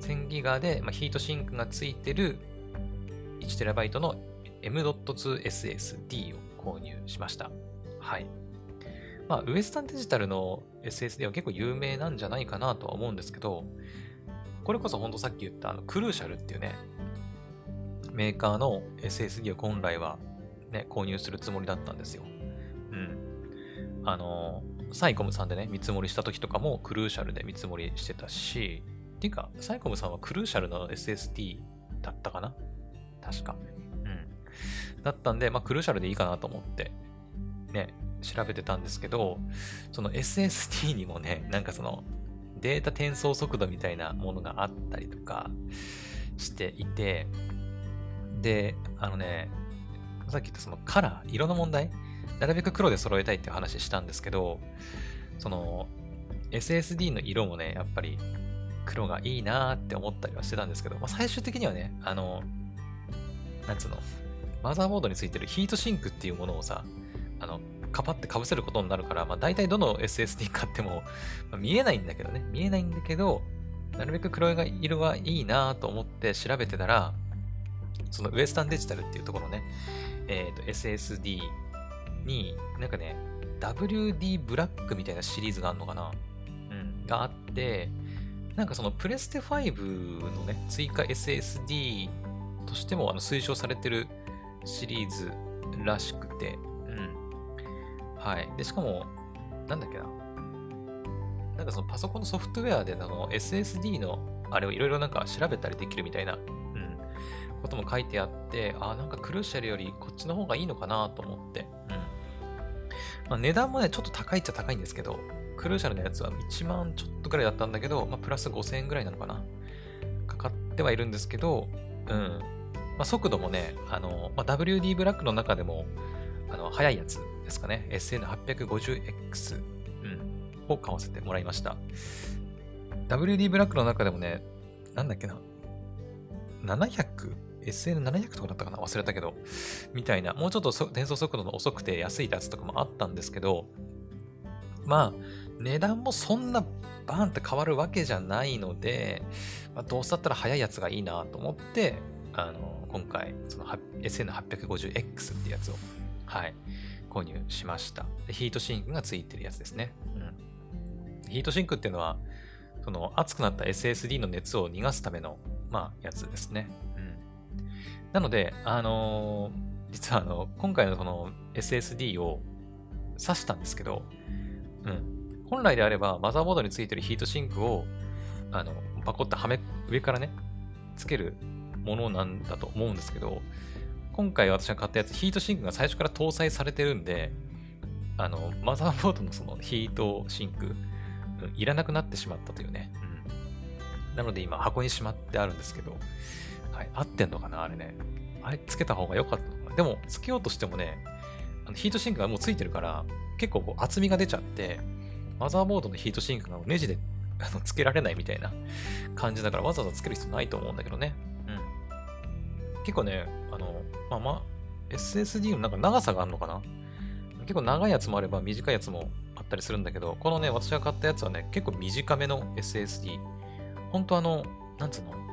1000ギガで、まあ、ヒートシンクがついてる 1TB の M.2SSD を購入しました。はい。まあ、ウエスタンデジタルの SSD は結構有名なんじゃないかなとは思うんですけど、これこそ本当さっき言ったあのクルーシャルっていうね、メーカーの SSD を本来はね、購入するつもりだったんですよ。うん。あの、サイコムさんでね、見積もりした時とかもクルーシャルで見積もりしてたし、っていうか、サイコムさんはクルーシャルの SSD だったかな？確か。うん。だったんで、まあ、クルーシャルでいいかなと思って、ね、調べてたんですけど、その SSD にもね、なんかその、データ転送速度みたいなものがあったりとかしていて、で、あのね、さっき言ったそのカラー、色の問題なるべく黒で揃えたいって話したんですけど、その SSD の色もね、やっぱり黒がいいなーって思ったりはしてたんですけど、まあ、最終的にはね、あの、なんつうの、マザーボードについてるヒートシンクっていうものをさ、あの、カパってかぶせることになるから、まあ、大体どの SSD 買っても、まあ、見えないんだけどね、見えないんだけど、なるべく黒い色がいいなと思って調べてたら、そのウエスタンデジタルっていうところね、えっ、ー、と、SSD に、なんかね、WD ブラックみたいなシリーズがあるのかな？うん、があって、なんかそのプレステ5のね、追加 SSD としてもあの推奨されてるシリーズらしくて、うん。はい。で、しかも、なんだっけな？なんかそのパソコンのソフトウェアであの SSD のあれをいろいろなんか調べたりできるみたいな、うん、ことも書いてあって、あ、なんかクルーシャルよりこっちの方がいいのかなと思って、うん。まあ、値段もね、ちょっと高いっちゃ高いんですけど、クルーシャルのやつは1万ちょっとぐらいだったんだけど、まあ、プラス5000円ぐらいなのかな？かかってはいるんですけど、うん。まあ、速度もね、あの、まあ、WD ブラックの中でも、あの、速いやつですかね。SN850X、うん、を買わせてもらいました。WD ブラックの中でもね、なんだっけな？700? SN700 とかだったかな？忘れたけど、みたいな、もうちょっと転送速度の遅くて安いやつとかもあったんですけど、まあ、値段もそんなバーンって変わるわけじゃないので、まあ、どうせだったら早いやつがいいなと思って、あの、今回、その SN850X ってやつを、はい、購入しました。ヒートシンクがついてるやつですね。うん。ヒートシンクっていうのは、その熱くなった SSD の熱を逃がすための、まあ、やつですね。なので、あのー、実はあの、今回のこの SSD を挿したんですけど、うん。本来であれば、マザーボードについてるヒートシンクを、あの、パコッとはめ、上からね、つけるものなんだと思うんですけど、今回私が買ったやつ、ヒートシンクが最初から搭載されてるんで、あの、マザーボードのそのヒートシンク、うん、いらなくなってしまったというね。うん。なので今箱にしまってあるんですけど、はい。合ってんのかなあれね。あれつけた方が良かったのかなでも、つけようとしてもね、あのヒートシンクがもうついてるから、結構こう厚みが出ちゃって、マザーボードのヒートシンクがネジで あのつけられないみたいな 感じだからわざわざつける必要ないと思うんだけどね。うん。結構ね、あの、まあまあ、SSD のなんか長さがあるのかな結構長いやつもあれば短いやつもあったりするんだけど、このね、私が買ったやつはね、結構短めの SSD。ほんとあの、なんつうの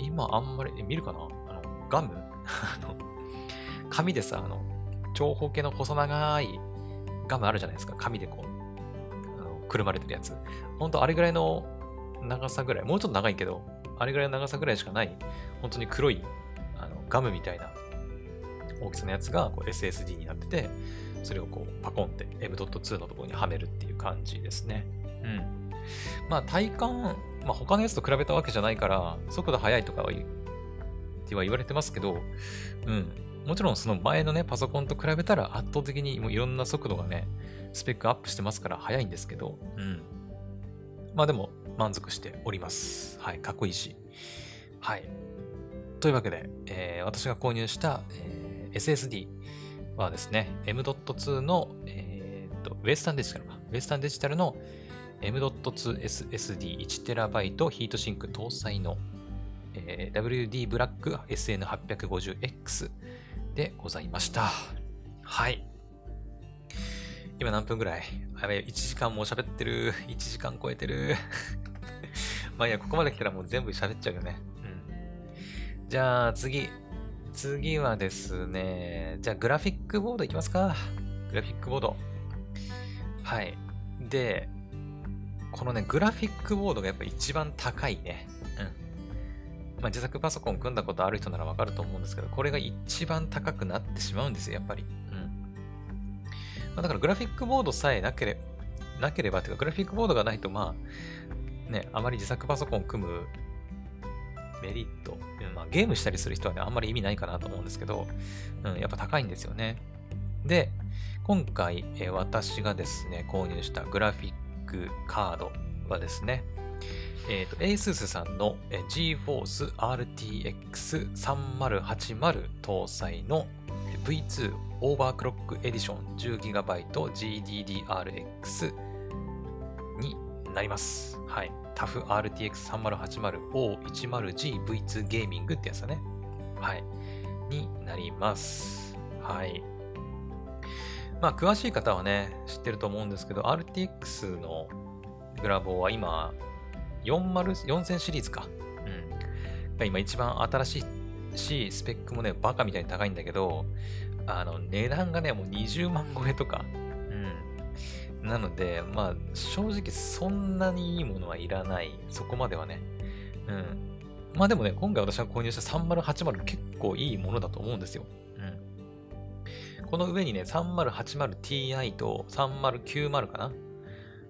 今あんまり、見るかな？あの、ガム？あの、紙でさ、あの、長方形の細長いガムあるじゃないですか。紙でこう、あのくるまれてるやつ。ほんとあれぐらいの長さぐらい、もうちょっと長いけど、あれぐらいの長さぐらいしかない、本当に黒いあのガムみたいな大きさのやつがこう SSD になってて、それをこうパコンって M.2 のところにはめるっていう感じですね。うん。まあ体感、まあ他のやつと比べたわけじゃないから、速度速いとかは言っては言われてますけど、うん。もちろんその前のね、パソコンと比べたら圧倒的にもういろんな速度がね、スペックアップしてますから速いんですけど、うん。まあでも満足しております。はい、かっこいいし。はい。というわけで、えー、私が購入した、えー、SSD はですね、M.2 の、えー、とウェスタンデジタルか。ウェスタンデジタルの M.2SSD1TB ヒートシンク搭載の、えー、WD ブラック SN850X でございました。はい。今何分ぐらい？やべ、1時間もう喋ってる。1時間超えてる。まあいや、ここまで来たらもう全部喋っちゃうよね。うん。じゃあ次。次はですね、じゃあグラフィックボードいきますか。グラフィックボード。はい。で、このね、グラフィックボードがやっぱ一番高いね。うんまあ、自作パソコン組んだことある人ならわかると思うんですけど、これが一番高くなってしまうんですよ、やっぱり。うん。まあ、だからグラフィックボードさえなければ、なければ、てかグラフィックボードがないと、まあ、ね、あまり自作パソコン組むメリット、まあ、ゲームしたりする人はね、あんまり意味ないかなと思うんですけど、うん、やっぱ高いんですよね。で、今回、え私がですね、購入したグラフィックカードはですね、えっ、ー、と、ASUS さんの GForce RTX3080 搭載の V2 オーバークロックエディション 10GB GDDRX になります。はい。TAF RTX3080O10G V2 ゲーミングってやつだね。はい。になります。はい。まあ、詳しい方はね、知ってると思うんですけど、RTX のグラボは今、40 4000シリーズか。うん。が今一番新しいし、スペックもね、バカみたいに高いんだけど、あの、値段がね、もう20万超えとか。うん。なので、まあ、正直そんなにいいものはいらない。そこまではね。うん。まあでもね、今回私が購入した3080結構いいものだと思うんですよ。この上にね、3080ti と3090かな？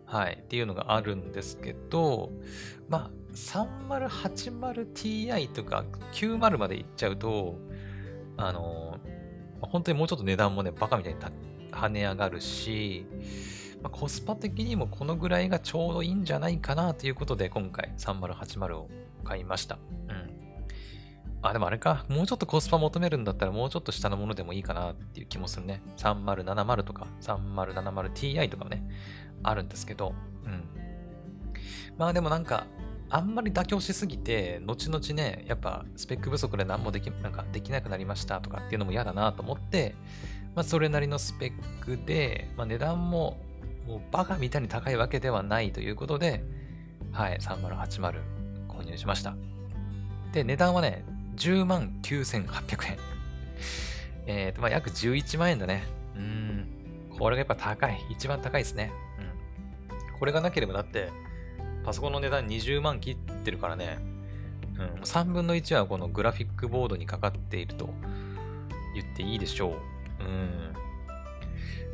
はい、っていうのがあるんですけど、まあ、3080ti とか90までいっちゃうと、あの、本当にもうちょっと値段もね、バカみたいに跳ね上がるし、まあ、コスパ的にもこのぐらいがちょうどいいんじゃないかなということで、今回3080を買いました。うん。あ、でもあれか。もうちょっとコスパ求めるんだったらもうちょっと下のものでもいいかなっていう気もするね。3070とか 3070ti とかね。あるんですけど、うん。まあでもなんか、あんまり妥協しすぎて、後々ね、やっぱスペック不足で何もできなんかできなくなりましたとかっていうのも嫌だなと思って、まあそれなりのスペックで、まあ値段ももうバカみたいに高いわけではないということで、はい、3080購入しました。で、値段はね、10万9800円。えっ、ー、と、まあ約11万円だね。うん。これがやっぱ高い。一番高いですね。うんこれがなければだって、パソコンの値段20万切ってるからね、うん、3分の1はこのグラフィックボードにかかっていると言っていいでしょう。うん。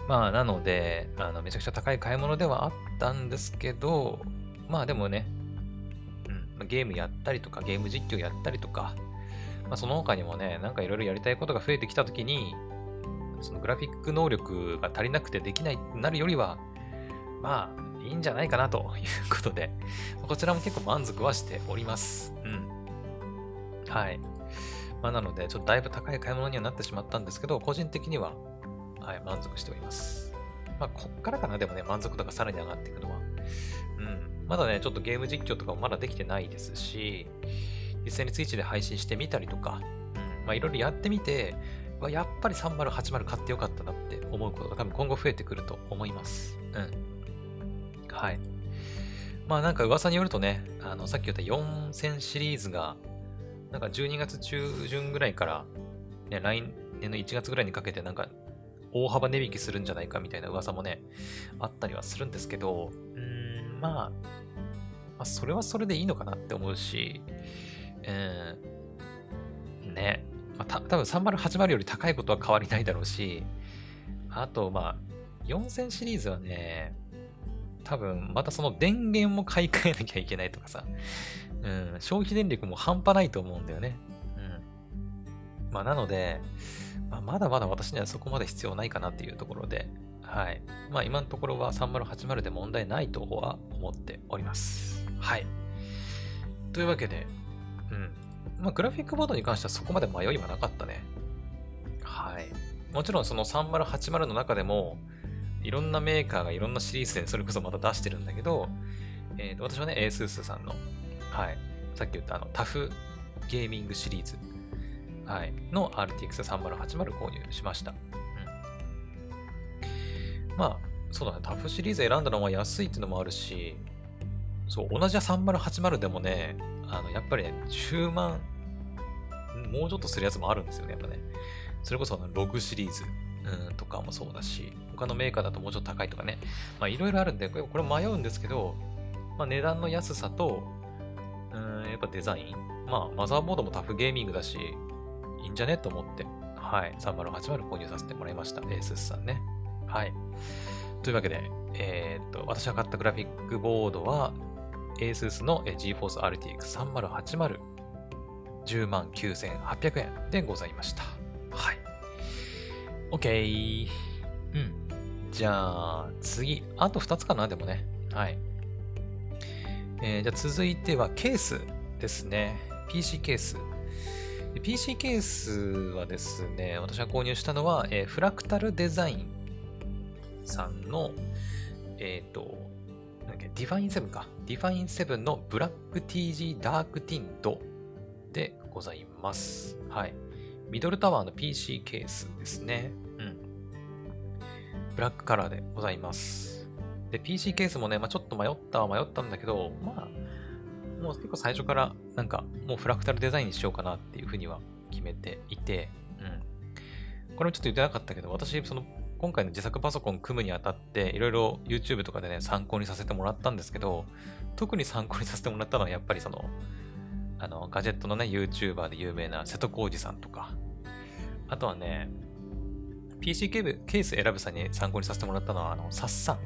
まあ、なので、あのめちゃくちゃ高い買い物ではあったんですけど、まあでもね、うん、ゲームやったりとか、ゲーム実況やったりとか、まあ、その他にもね、なんかいろいろやりたいことが増えてきたときに、そのグラフィック能力が足りなくてできないなるよりは、まあ、いいんじゃないかなということで、こちらも結構満足はしております。うん。はい。まあ、なので、ちょっとだいぶ高い買い物にはなってしまったんですけど、個人的には、はい、満足しております。まあ、こっからかな、でもね、満足度がさらに上がっていくのは。うん。まだね、ちょっとゲーム実況とかもまだできてないですし、実際に Twitch で配信してみたりとか、まあ、いろいろやってみて、やっぱり3080買ってよかったなって思うことが多分今後増えてくると思います。うん。はい。まあなんか噂によるとね、あのさっき言った4000シリーズが、なんか12月中旬ぐらいから、ね、来年の1月ぐらいにかけてなんか大幅値引きするんじゃないかみたいな噂もね、あったりはするんですけど、うーん、まあ、まあ、それはそれでいいのかなって思うし、うん、ね、まあ、た多分3080より高いことは変わりないだろうし、あと、まあ、4000シリーズはね、多分、またその電源も買い替えなきゃいけないとかさ、うん、消費電力も半端ないと思うんだよね。うん。まあ、なので、まあ、まだまだ私にはそこまで必要ないかなっていうところで、はい。まあ、今のところは3080で問題ないとは思っております。はい。というわけで、まあ、グラフィックボードに関してはそこまで迷いはなかったね。はい。もちろんその3080の中でも、いろんなメーカーがいろんなシリーズでそれこそまた出してるんだけど、えー、と私はね、ASUS さんの、はい、さっき言ったあのタフゲーミングシリーズ、はい、の RTX3080 購入しました。うん、まあ、そうだね、タフシリーズ選んだのは安いっていうのもあるし、そう、同じ3080でもね、あの、やっぱりね、10万、もうちょっとするやつもあるんですよね、やっぱね。それこそあのログシリーズ、うん、とかもそうだし、他のメーカーだともうちょっと高いとかね。まあいろいろあるんで、これ迷うんですけど、まあ値段の安さと、うん、やっぱデザイン。まあマザーボードもタフゲーミングだし、いいんじゃねと思って、はい、3080購入させてもらいました。ASUS さんね。はい。というわけで、えー、っと、私が買ったグラフィックボードは、ASUS の GeForce RTX 3080 10万9800円でございました。はい。OK。うん。じゃあ、次。あと2つかな、でもね。はい。えー、じゃあ続いてはケースですね。PC ケース。PC ケースはですね、私が購入したのは、えー、 Fractal Design さんの、えっ、ー、と、なんだっけ、 Define 7か。ディ Define 7の Black TG Dark Tintでございます。はい。ミドルタワーの PC ケースですね。うん。ブラックカラーでございます。で、PC ケースもね、まあ、ちょっと迷ったは迷ったんだけど、まあ、もう結構最初からなんかもうフラクタルデザインにしようかなっていうふうには決めていて、うん。これもちょっと言ってなかったけど、私、その今回の自作パソコン組むにあたって、いろいろ YouTube とかでね、参考にさせてもらったんですけど、特に参考にさせてもらったのはやっぱりその、あの、ガジェットのね、YouTuber で有名な瀬戸康史さんとか、あとはね、PC ケース選ぶさんに参考にさせてもらったのは、あの、サッサン。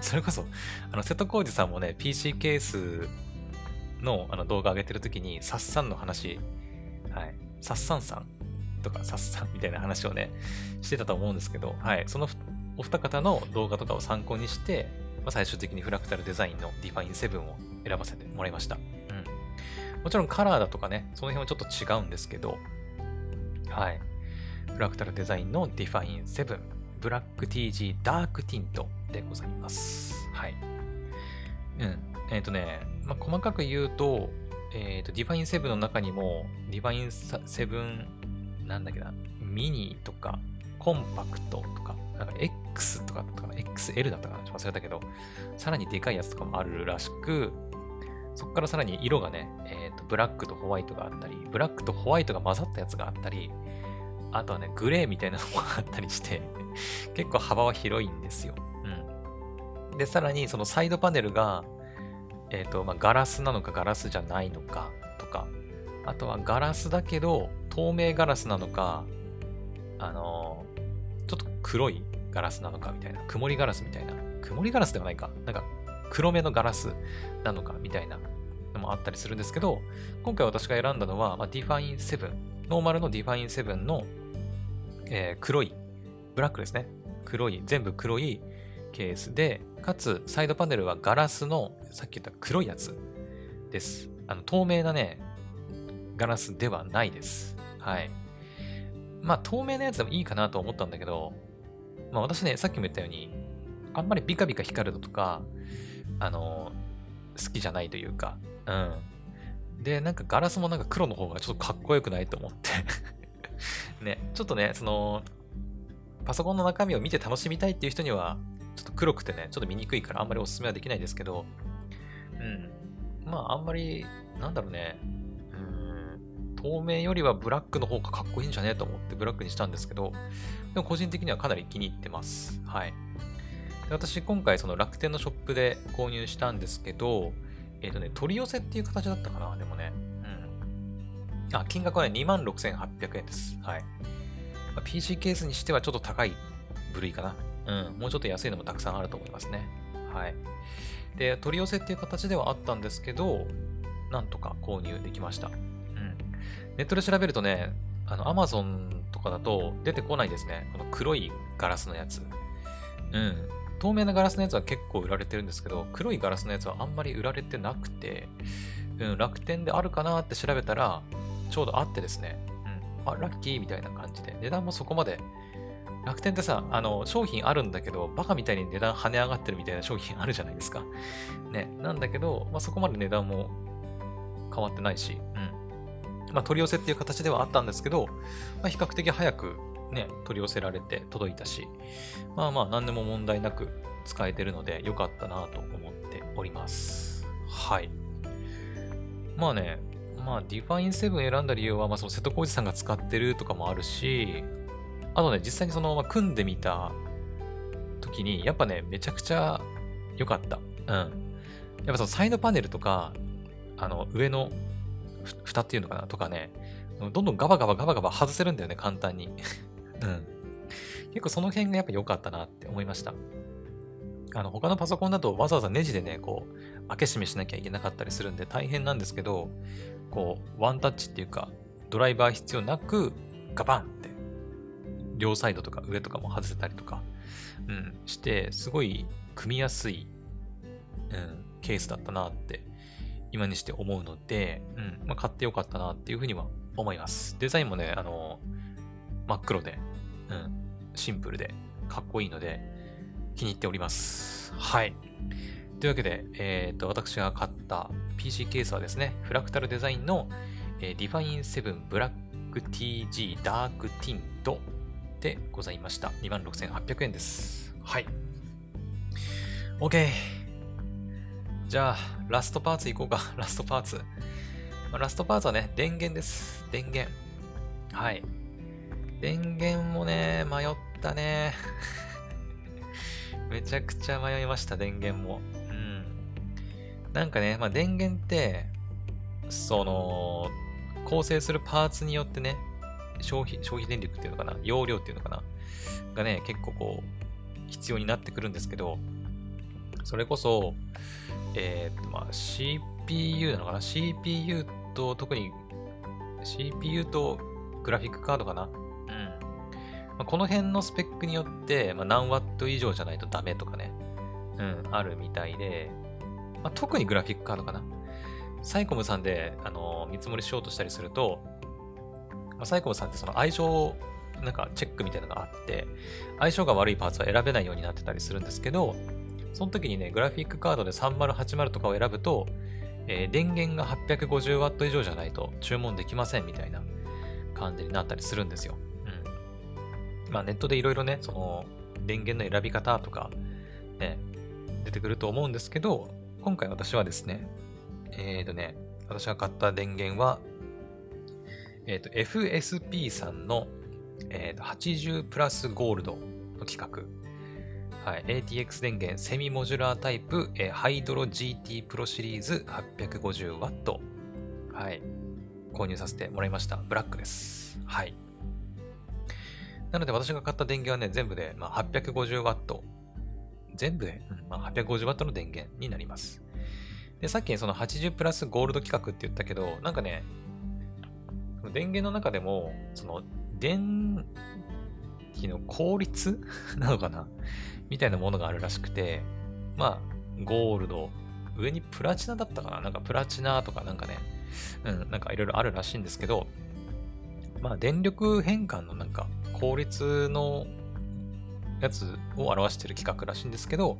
それこそ、あの、瀬戸康史さんもね、PC ケースのあの動画上げてるときに、サッサンの話、はい、サッサンさんとか、サッサンみたいな話をね、してたと思うんですけど、はい、そのお二方の動画とかを参考にして、まあ、最終的にフラクタルデザインの Define7 を選ばせてもらいました。うんもちろんカラーだとかね、その辺はちょっと違うんですけど、はい。フラクタルデザインの Define 7ブラック TG ダークティントでございます。はい。うん。えっ、ー、とね、まあ、細かく言うと、えっ、ー、と、Define 7の中にも、Define 7、なんだっけな、ミニとか、コンパクトとか、なんか X とかとか XL だったかな忘れたけど、さらにでかいやつとかもあるらしく、そこからさらに色がね、え、ー、と、ブラックとホワイトがあったり、ブラックとホワイトが混ざったやつがあったり、あとはね、グレーみたいなのもあったりして、結構幅は広いんですよ。うん。で、さらにそのサイドパネルが、えっ、ー、と、まあ、ガラスなのかガラスじゃないのかとか、あとはガラスだけど透明ガラスなのか、あの、黒いガラスなのかみたいな、曇りガラスみたいな、曇りガラスではないか、なんか黒目のガラスなのかみたいなのもあったりするんですけど、今回私が選んだのは、まあ、Define 7、ノーマルの Define 7の、えー、黒い、ブラックですね。黒い、全部黒いケースで、かつサイドパネルはガラスの、さっき言った黒いやつです。あの透明なね、ガラスではないです。はい。まあ、透明なやつでもいいかなと思ったんだけど、まあ私ね、さっきも言ったように、あんまりビカビカ光るのとか、あの好きじゃないというか、うん。で、なんかガラスもなんか黒の方がちょっとかっこよくないと思って ね、ちょっとね、その、パソコンの中身を見て楽しみたいっていう人には、ちょっと黒くてね、ちょっと見にくいからあんまりおすすめはできないですけど、うん。まあ、あんまり、なんだろうね、うん、透明よりはブラックの方がかっこいいんじゃねえと思ってブラックにしたんですけど、でも個人的にはかなり気に入ってます。はい。で私、今回その楽天のショップで購入したんですけど、えっ、ー、とね、取り寄せっていう形だったかな、でもね。うん。あ、金額はね、26,800円です。はい。まあ、PC ケースにしてはちょっと高い部類かな。うん。もうちょっと安いのもたくさんあると思いますね。はい。で、取り寄せっていう形ではあったんですけど、なんとか購入できました。うん。ネットで調べるとね、あの、Amazon かだと出てこないですね。この黒いガラスのやつ。うん。透明なガラスのやつは結構売られてるんですけど、黒いガラスのやつはあんまり売られてなくて、うん、楽天であるかなって調べたら、ちょうどあってですね、うん、あ、ラッキーみたいな感じで、値段もそこまで、楽天ってさ、あの、商品あるんだけど、バカみたいに値段跳ね上がってるみたいな商品あるじゃないですか。ね、なんだけど、まあ、そこまで値段も変わってないし、うん。まあ、取り寄せっていう形ではあったんですけど、まあ、比較的早くね、取り寄せられて届いたし、まあまあ何でも問題なく使えてるので良かったなと思っております。はい。まあね、まあ Define 7選んだ理由は、まあその瀬戸康史さんが使ってるとかもあるし、あとね、実際にその、まあ、組んでみた時に、やっぱね、めちゃくちゃ良かった。うん。やっぱそのサイドパネルとか、あの、上の蓋っていうのかな？とかね、どんどんガバガバガバガバ外せるんだよね、簡単に。うん。結構その辺がやっぱ良かったなって思いました。あの、他のパソコンだとわざわざネジでね、こう、開け閉めしなきゃいけなかったりするんで大変なんですけど、こう、ワンタッチっていうか、ドライバー必要なく、ガバンって、両サイドとか上とかも外せたりとか、うん、して、すごい組みやすい、うん、ケースだったなって、今にして思うので、うん、まあ、買ってよかったなっていうふうには思います。デザインもね、あの、真っ黒で、うん、シンプルで、かっこいいので、気に入っております。はい。というわけで、えっ、ー、と、私が買った PC ケースはですね、フラクタルデザインの、えー、Define 7 Black TG Dark Tint でございました。26,800円です。はい。OK。じゃあ、ラストパーツいこうか。ラストパーツ。ラストパーツはね、電源です。電源。はい。電源もね、迷ったね。めちゃくちゃ迷いました、電源も。うん。なんかね、まあ、電源って、その、構成するパーツによってね、消費、消費電力っていうのかな、容量っていうのかな、がね、結構こう、必要になってくるんですけど、それこそ、えー、っと、まあ、CPU なのかな ?CPU と、特に CPU とグラフィックカードかな？まあ、この辺のスペックによって、まあ、何ワット以上じゃないとダメとかね、うん、あるみたいで、まあ、特にグラフィックカードかな？サイコムさんで、あのー、見積もりしようとしたりすると、まあ、サイコムさんってその相性、なんかチェックみたいなのがあって、相性が悪いパーツは選べないようになってたりするんですけど、その時にね、グラフィックカードで3080とかを選ぶと、えー、電源が 850W 以上じゃないと注文できませんみたいな感じになったりするんですよ。うんまあネットでいろいろね、その電源の選び方とか、ね、出てくると思うんですけど、今回私はですね、えっ、ー、とね、私が買った電源は、えっ、ー、と、FSP さんの、えー、と80プラスゴールドの企画。はい、ATX 電源セミモジュラータイプ、えー、ハイドロ GT プロシリーズ 850W。はい。購入させてもらいました。ブラックです。はい。なので私が買った電源はね、全部で、まあ、850W。全部で、うんまあ、850W の電源になります。で、さっきその80プラスゴールド規格って言ったけど、なんかね、電源の中でも、その、電気の効率？なのかな？みたいなものがあるらしくて、まあ、ゴールド、上にプラチナだったかな？なんかプラチナとかなんかね、うん、なんかいろいろあるらしいんですけど、まあ、電力変換のなんか効率のやつを表してる企画らしいんですけど、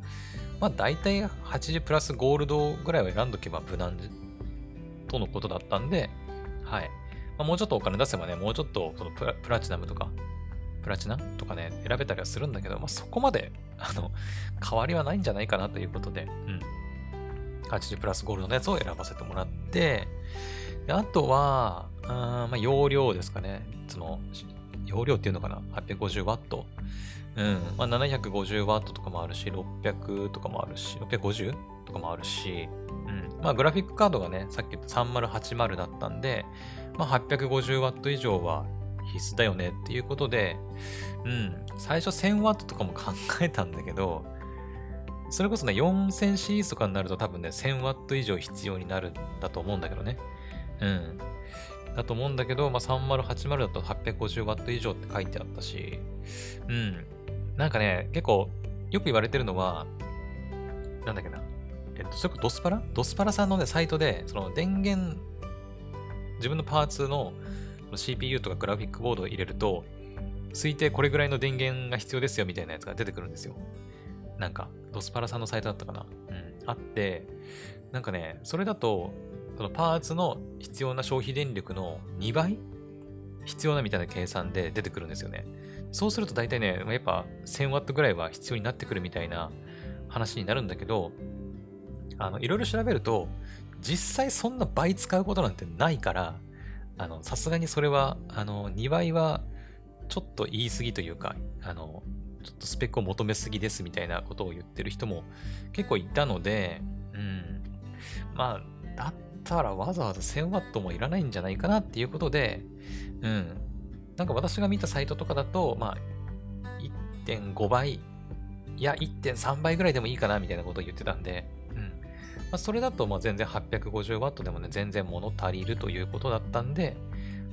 まあ大体80プラスゴールドぐらいを選んどけば無難とのことだったんで、はい。まあ、もうちょっとお金出せばね、もうちょっとそのプラチナムとか、プラチナとかね、選べたりはするんだけど、まあ、そこまで、あの、変わりはないんじゃないかなということで、うん。80プラスゴールドのやつを選ばせてもらって、であとは、あまあ、容量ですかね。その、容量っていうのかな ?850W。うん。まあ、750W とかもあるし、600とかもあるし、650とかもあるし、うん。まあ、グラフィックカードがね、さっき言った3080だったんで、まあ、850W 以上は必須だよねっていうことで、うん。最初 1000W とかも考えたんだけど、それこそね、4000シリーズとかになると多分ね、1000W 以上必要になるんだと思うんだけどね。うん。だと思うんだけど、まあ、3080だと 850W 以上って書いてあったし、うん。なんかね、結構よく言われてるのは、なんだっけな。えっと、それこそドスパラ？ドスパラさんのね、サイトで、その電源、自分のパーツの CPU とかグラフィックボードを入れると、推定これぐらいの電源が必要ですよみたいなやつが出てくるんですよ。なんか、ドスパラさんのサイトだったかな。うん。あって、なんかね、それだと、そのパーツの必要な消費電力の2倍必要なみたいな計算で出てくるんですよね。そうすると大体ね、やっぱ 1000W ぐらいは必要になってくるみたいな話になるんだけど、あの、いろいろ調べると、実際そんな倍使うことなんてないから、あの、さすがにそれは、あの、2倍はちょっと言い過ぎというか、あの、ちょっとスペックを求めすぎですみたいなことを言ってる人も結構いたので、うん。まあ、だったらわざわざ 1000W もいらないんじゃないかなっていうことで、うん。なんか私が見たサイトとかだと、まあ、1.5倍、いや、1.3倍ぐらいでもいいかなみたいなことを言ってたんで、まあ、それだと、まあ、全然 850W でもね、全然物足りるということだったんで、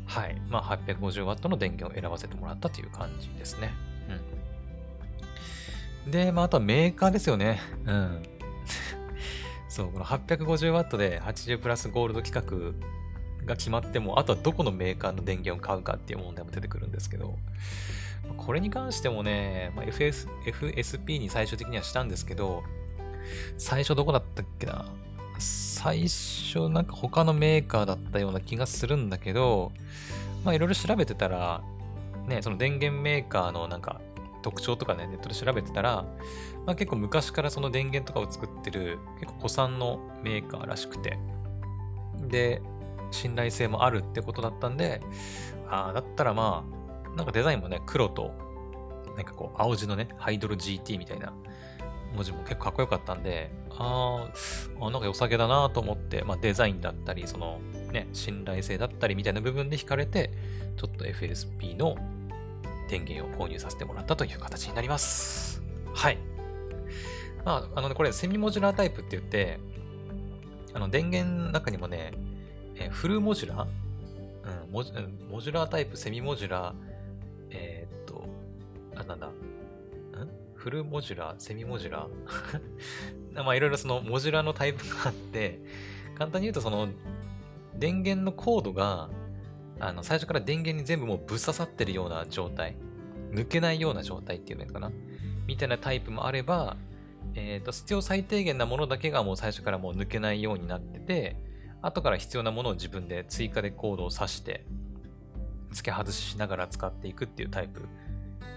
はい。まあ、850W の電源を選ばせてもらったという感じですね。うん。で、まあ、あとはメーカーですよね。うん。そう、この 850W で80プラスゴールド規格が決まっても、あとはどこのメーカーの電源を買うかっていう問題も出てくるんですけど、これに関してもね、まあ、FS FSP に最終的にはしたんですけど、最初どこだったっけな？最初なんか他のメーカーだったような気がするんだけど、まあいろいろ調べてたら、ね、その電源メーカーのなんか特徴とかね、ネットで調べてたら、まあ、結構昔からその電源とかを作ってる結構古参のメーカーらしくて、で、信頼性もあるってことだったんで、ああ、だったらまあ、なんかデザインもね、黒と、なんかこう、青地のね、ハイドロ GT みたいな文字も結構かっこよかったんで、ああ、なんか良さげだなと思って、まあデザインだったり、そのね、信頼性だったりみたいな部分で惹かれて、ちょっと FSP の電源を購入させてもらったという形になります。はい。まあ、あのね、これセミモジュラータイプって言って、あの電源の中にもね、え、フルモジュラー、うんモジ、ュラータイプ、セミモジュラー、えー、っと、あ、なんだ、フルモジュラー、セミモジュラー？まあいろいろそのモジュラーのタイプがあって、簡単に言うとその電源のコードがあの最初から電源に全部もうぶっ刺さってるような状態、抜けないような状態っていうのかな？みたいなタイプもあれば、えっ、ー、と、必要最低限なものだけがもう最初からもう抜けないようになってて、後から必要なものを自分で追加でコードを挿して、付け外ししながら使っていくっていうタイプ。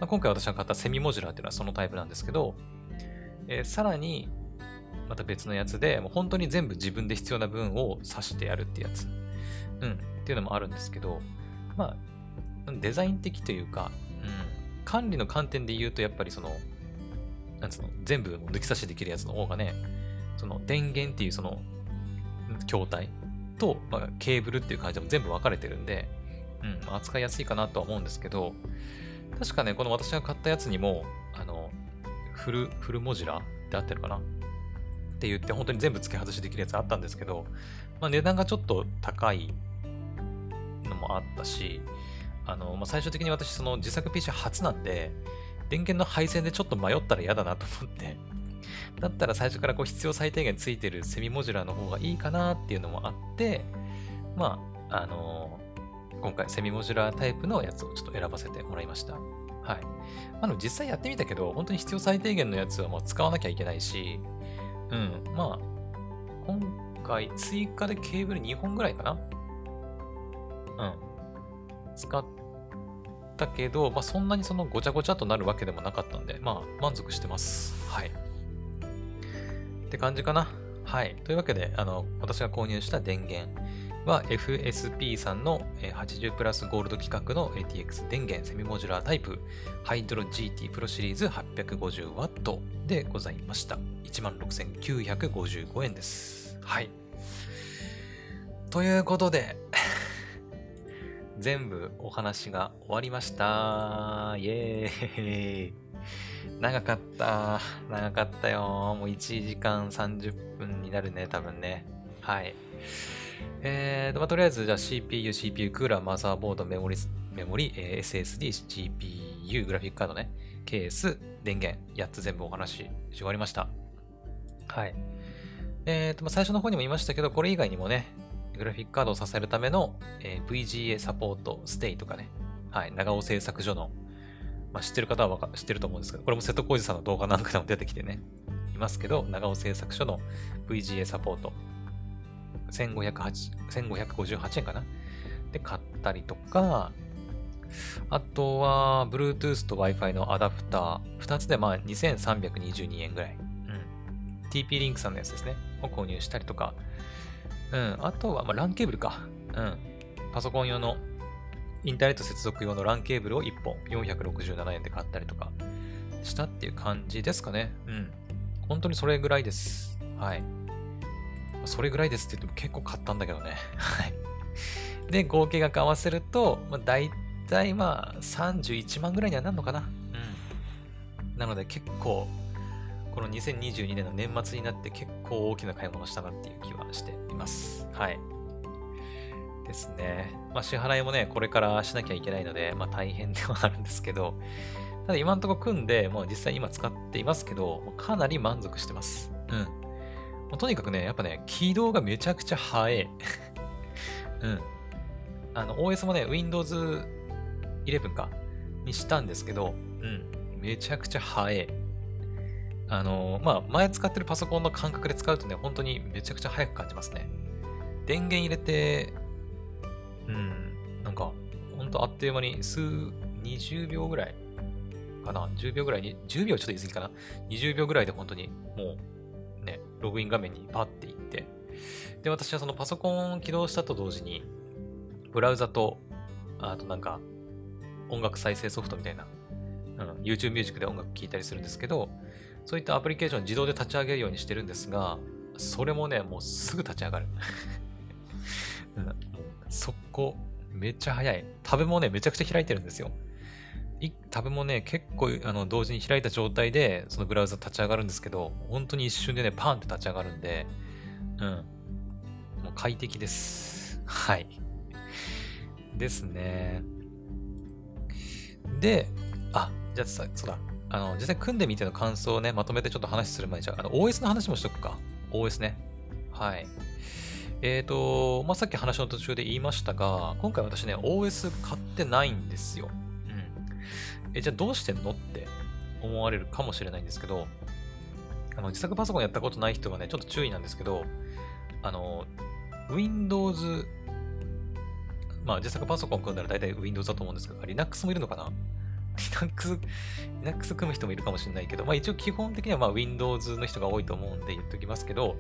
まあ、今回私が買ったセミモジュラーっていうのはそのタイプなんですけど、えー、さらに、また別のやつで、もう本当に全部自分で必要な分を挿してやるってやつ。うん。っていうのもあるんですけど、まあ、デザイン的というか、うん。管理の観点で言うと、やっぱりその、なんつうの、全部抜き差しできるやつの方がね、その電源っていうその筐体と、まあ、ケーブルっていう感じでも全部分かれてるんで、うん、扱いやすいかなとは思うんですけど、確かね、この私が買ったやつにも、あの、フル、フルモジュラってあってるかな？って言って、本当に全部付け外しできるやつあったんですけど、まあ、値段がちょっと高いのもあったし、あの、まあ、最終的に私、その自作 PC 初なんで、電源の配線でちょっと迷ったら嫌だなと思って、だったら最初からこう必要最低限ついてるセミモジュラーの方がいいかなっていうのもあって、まあ、あの、今回セミモジュラータイプのやつをちょっと選ばせてもらいました。はい。あの、実際やってみたけど、本当に必要最低限のやつはもう使わなきゃいけないし、うん、まあ、今回追加でケーブル2本ぐらいかなうん。使ったけど、まあ、そんなにそのごちゃごちゃとなるわけでもなかったんで、まあ、満足してます。はい。って感じかな。はい。というわけで、あの、私が購入した電源は FSP さんの80プラスゴールド規格の ATX 電源セミモジュラータイプハイドロ GT プロシリーズ 850W でございました。16,955円です。はい。ということで全部お話が終わりました。イエーイ。長かった。長かったよ。もう1時間30分になるね、多分ね。はい。えーと、まあ、とりあえず、じゃあ CPU、CPU、クーラー、マザーボード、メモリ、メモリ、えー、SSD、GPU、グラフィックカードね、ケース、電源、8つ全部お話し終わりました。はい。えーと、まあ、最初の方にも言いましたけど、これ以外にもね、グラフィックカードを支えるための、えー、VGA サポート、ステイとかね、はい、長尾製作所の、まあ、知ってる方は知ってると思うんですけど、これも瀬戸康史さんの動画なんかでも出てきてね、いますけど、長尾製作所の VGA サポート、1558円かな？で買ったりとか、あとは、Bluetooth と Wi-Fi のアダプター、2つでまあ2322円ぐらい。うん。TP リンクさんのやつですね。を購入したりとか。うん。あとは、まあ、LAN ケーブルか。うん。パソコン用の、インターネット接続用の LAN ケーブルを1本467円で買ったりとかしたっていう感じですかね。うん。本当にそれぐらいです。はい。それぐらいですって言っても結構買ったんだけどね。はい。で、合計額合わせると、まあ、大体まあ31万ぐらいにはなるのかな。うん。なので結構、この2022年の年末になって結構大きな買い物したなっていう気はしています。はい。ですね。まあ支払いもね、これからしなきゃいけないので、まあ大変ではあるんですけど、ただ今んとこ組んで、もう実際今使っていますけど、かなり満足してます。うん。もうとにかくね、やっぱね、起動がめちゃくちゃ早い。うん。あの、OS もね、Windows 11か、にしたんですけど、うん。めちゃくちゃ早い。あのまあ、前使ってるパソコンの感覚で使うとね、本当にめちゃくちゃ早く感じますね。電源入れて、うん、なんか、ほんとあっという間に数、20秒ぐらいかな ?10 秒ぐらいに、10秒ちょっと言い過ぎかな ?20 秒ぐらいで本当にもうね、ログイン画面にパッて行って、で、私はそのパソコンを起動したと同時に、ブラウザと、あとなんか、音楽再生ソフトみたいな、うん、YouTube Music で音楽聴いたりするんですけど、そういったアプリケーション自動で立ち上げるようにしてるんですが、それもね、もうすぐ立ち上がる。うん、速攻、めっちゃ早い。タブもね、めちゃくちゃ開いてるんですよ。タブもね、結構あの同時に開いた状態で、そのブラウザ立ち上がるんですけど、本当に一瞬でね、パンって立ち上がるんで、うん。もう快適です。はい。ですね。で、あ、じゃあさ、そうだ。あの、実際組んでみての感想をね、まとめてちょっと話する前に、じゃあ、あの OS の話もしとくか。OS ね。はい。えっ、ー、と、まあ、さっき話の途中で言いましたが、今回私ね、OS 買ってないんですよ。え、じゃあどうしてんの？って思われるかもしれないんですけど、あの、自作パソコンやったことない人はね、ちょっと注意なんですけど、あの、Windows、まあ、自作パソコン組んだら大体 Windows だと思うんですけど、Linux もいるのかな？Linux、Linux 組む人もいるかもしれないけど、まあ一応基本的にはまあ Windows の人が多いと思うんで言っておきますけど、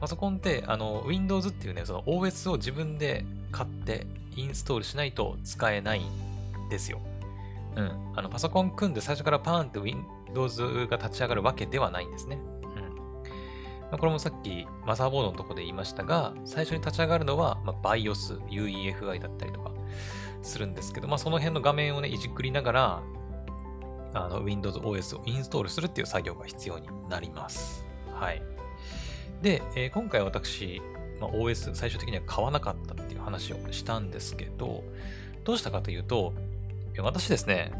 パソコンって、あの、Windows っていうね、その OS を自分で買ってインストールしないと使えないんですよ。うん。あの、パソコン組んで最初からパーンって Windows が立ち上がるわけではないんですね。うん。これもさっきマザーボードのとこで言いましたが、最初に立ち上がるのは、まあ、BIOS、UEFI だったりとかするんですけど、まあ、その辺の画面をね、いじくりながら、あの、Windows OS をインストールするっていう作業が必要になります。はい。で、えー、今回私、まあ、OS 最終的には買わなかったっていう話をしたんですけど、どうしたかというと、私ですね、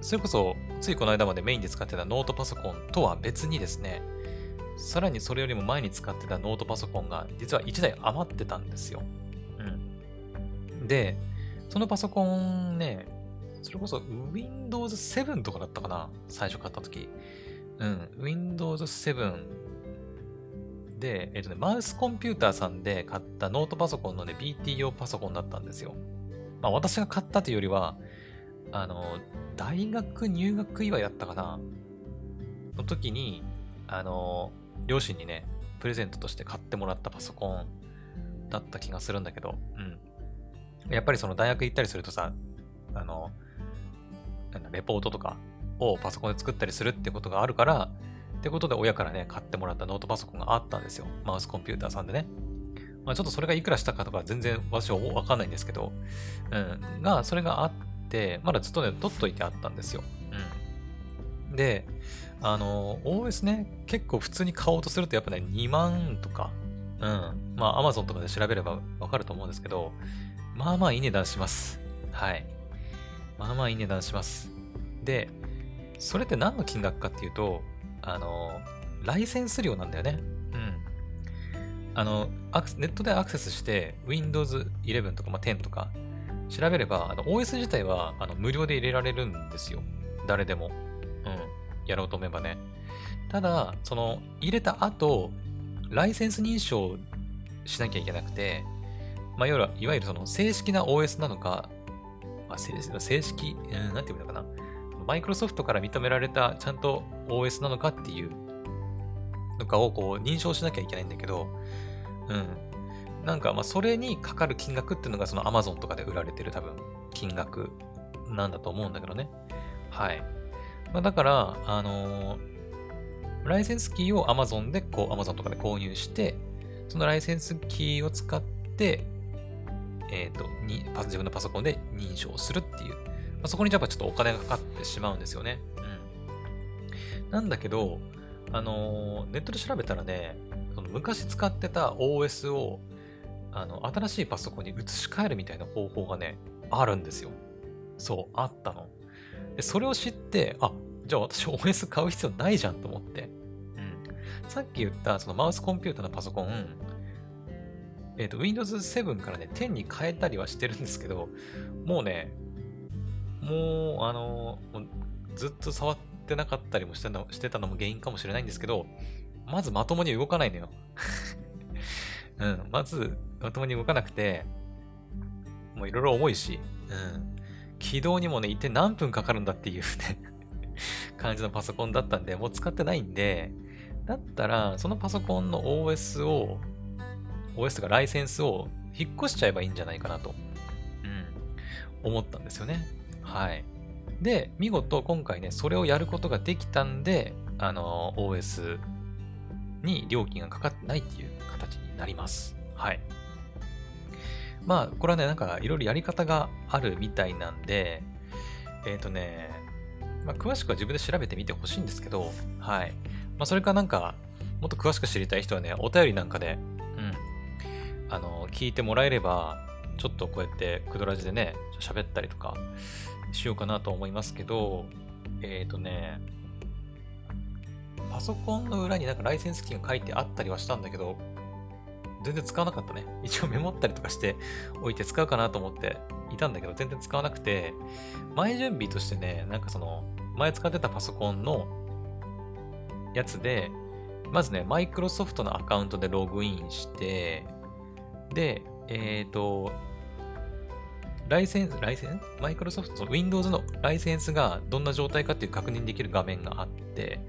それこそ、ついこの間までメインで使ってたノートパソコンとは別にですね、さらにそれよりも前に使ってたノートパソコンが実は1台余ってたんですよ。うん。で、そのパソコンね、それこそ Windows 7とかだったかな最初買った時。うん、Windows 7で、えっ、とね、マウスコンピューターさんで買ったノートパソコンのね、BT 用パソコンだったんですよ。まあ私が買ったというよりは、あの、大学入学祝いだったかな？の時に、あの、両親にね、プレゼントとして買ってもらったパソコンだった気がするんだけど、うん。やっぱりその大学行ったりするとさ、あの、なんだ、レポートとかをパソコンで作ったりするってことがあるから、ってことで親からね、買ってもらったノートパソコンがあったんですよ。マウスコンピューターさんでね。まあ、ちょっとそれがいくらしたかとか全然私はわかんないんですけど、うん。が、それがあっ、まだずっとね、取っといてあったんですよ。うん。で、あの、OS ね、結構普通に買おうとするとやっぱね、2万とか、うん。まあ、Amazon とかで調べればわかると思うんですけど、まあまあいい値段します。はい。まあまあいい値段します。で、それって何の金額かっていうと、あの、ライセンス料なんだよね。うん。あの、ネットでアクセスして Windows 11とか、まあ、10とか調べれば、あの OS 自体はあの無料で入れられるんですよ。誰でも。うん。やろうと思えばね。ただ、その、入れた後、ライセンス認証しなきゃいけなくて、まあ、要はいわゆるその正式な OS なのか、まあ、正式、うん、なんていうのかな。マイクロソフトから認められたちゃんと OS なのかっていうのかをこう認証しなきゃいけないんだけど、うん。なんかまあそれにかかる金額っていうのがその Amazon とかで売られてる多分金額なんだと思うんだけどね。はい。まあ、だから、あのー、ライセンスキーを Amazon でこう Amazon とかで購入して、そのライセンスキーを使って、えっ、ー、と、に、自分のパソコンで認証するっていう。まあ、そこにやっぱちょっとお金がかかってしまうんですよね。うん。なんだけど、あのー、ネットで調べたらね、その昔使ってた OS を、あの、新しいパソコンに移し替えるみたいな方法がね、あるんですよ。そう、あったの。で、それを知って、あ、じゃあ私 OS 買う必要ないじゃんと思って。うん。さっき言ったそのマウスコンピュータのパソコン、えっ、ー、と、Windows 7からね、10に変えたりはしてるんですけど、もうね、もう、あの、ずっと触ってなかったりもしてしてたのも原因かもしれないんですけど、まずまともに動かないのよ。うん、まずまともに動かなくて、もういろいろ重いし、うん。起動にもね、一体何分かかるんだっていうね 感じのパソコンだったんで、もう使ってないんで、だったら、そのパソコンの OS を OS とかライセンスを引っ越しちゃえばいいんじゃないかなと、うん、思ったんですよね。はい。で、見事今回ね、それをやることができたんで、あの、OS に料金がかかってないっていうなります。はい。まあ、これはね、なんかいろいろやり方があるみたいなんで、えっ、ー、とね、まあ、詳しくは自分で調べてみてほしいんですけど、はい。まあ、それかなんか、もっと詳しく知りたい人はね、お便りなんかで、うんあの、聞いてもらえれば、ちょっとこうやってクドラジでね、喋ったりとかしようかなと思いますけど、えっ、ー、とね、パソコンの裏になんかライセンスキーが書いてあったりはしたんだけど、全然使わなかったね。一応メモったりとかしておいて使うかなと思っていたんだけど、全然使わなくて、前準備としてね、なんかその、前使ってたパソコンのやつで、まずね、マイクロソフトのアカウントでログインして、で、えっ、ー、と、ライセンス、ライセンス？マイクロソフト？の Windows のライセンスがどんな状態かっていう確認できる画面があって、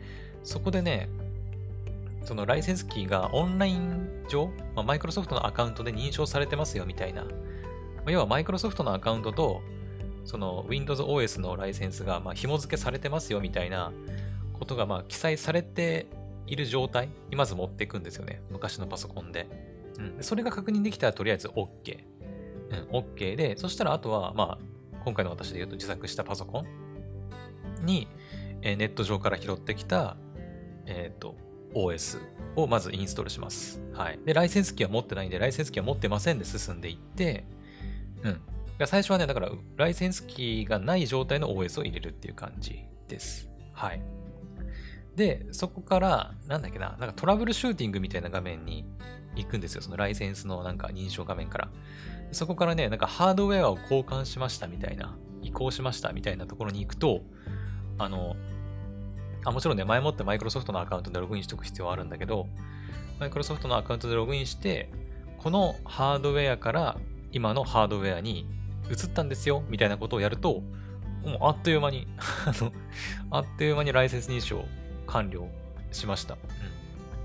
そこでね、そのライセンスキーがオンライン上、まあ、マイクロソフトのアカウントで認証されてますよみたいな。まあ、要はマイクロソフトのアカウントと、その Windows OS のライセンスがまあ紐付けされてますよみたいなことがまあ記載されている状態にまず持っていくんですよね。昔のパソコンで。うん。それが確認できたらとりあえず OK。うん、OK で、そしたらあとは、まあ、今回の私で言うと自作したパソコンに、えー、ネット上から拾ってきた、えっ、ー、と、OS をまずインストールします。はい。で、ライセンスキーは持ってないんで、ライセンスキーは持ってませんで進んでいって、うん。最初はね、だから、ライセンスキーがない状態の OS を入れるっていう感じです。はい。で、そこから、なんだっけな、なんかトラブルシューティングみたいな画面に行くんですよ。そのライセンスのなんか認証画面から。そこからね、なんかハードウェアを交換しましたみたいな、移行しましたみたいなところに行くと、あの、あもちろんね、前もってマイクロソフトのアカウントでログインしておく必要はあるんだけど、マイクロソフトのアカウントでログインして、このハードウェアから今のハードウェアに移ったんですよ、みたいなことをやると、もうあっという間にあの、あっという間にライセンス認証完了しました。うん。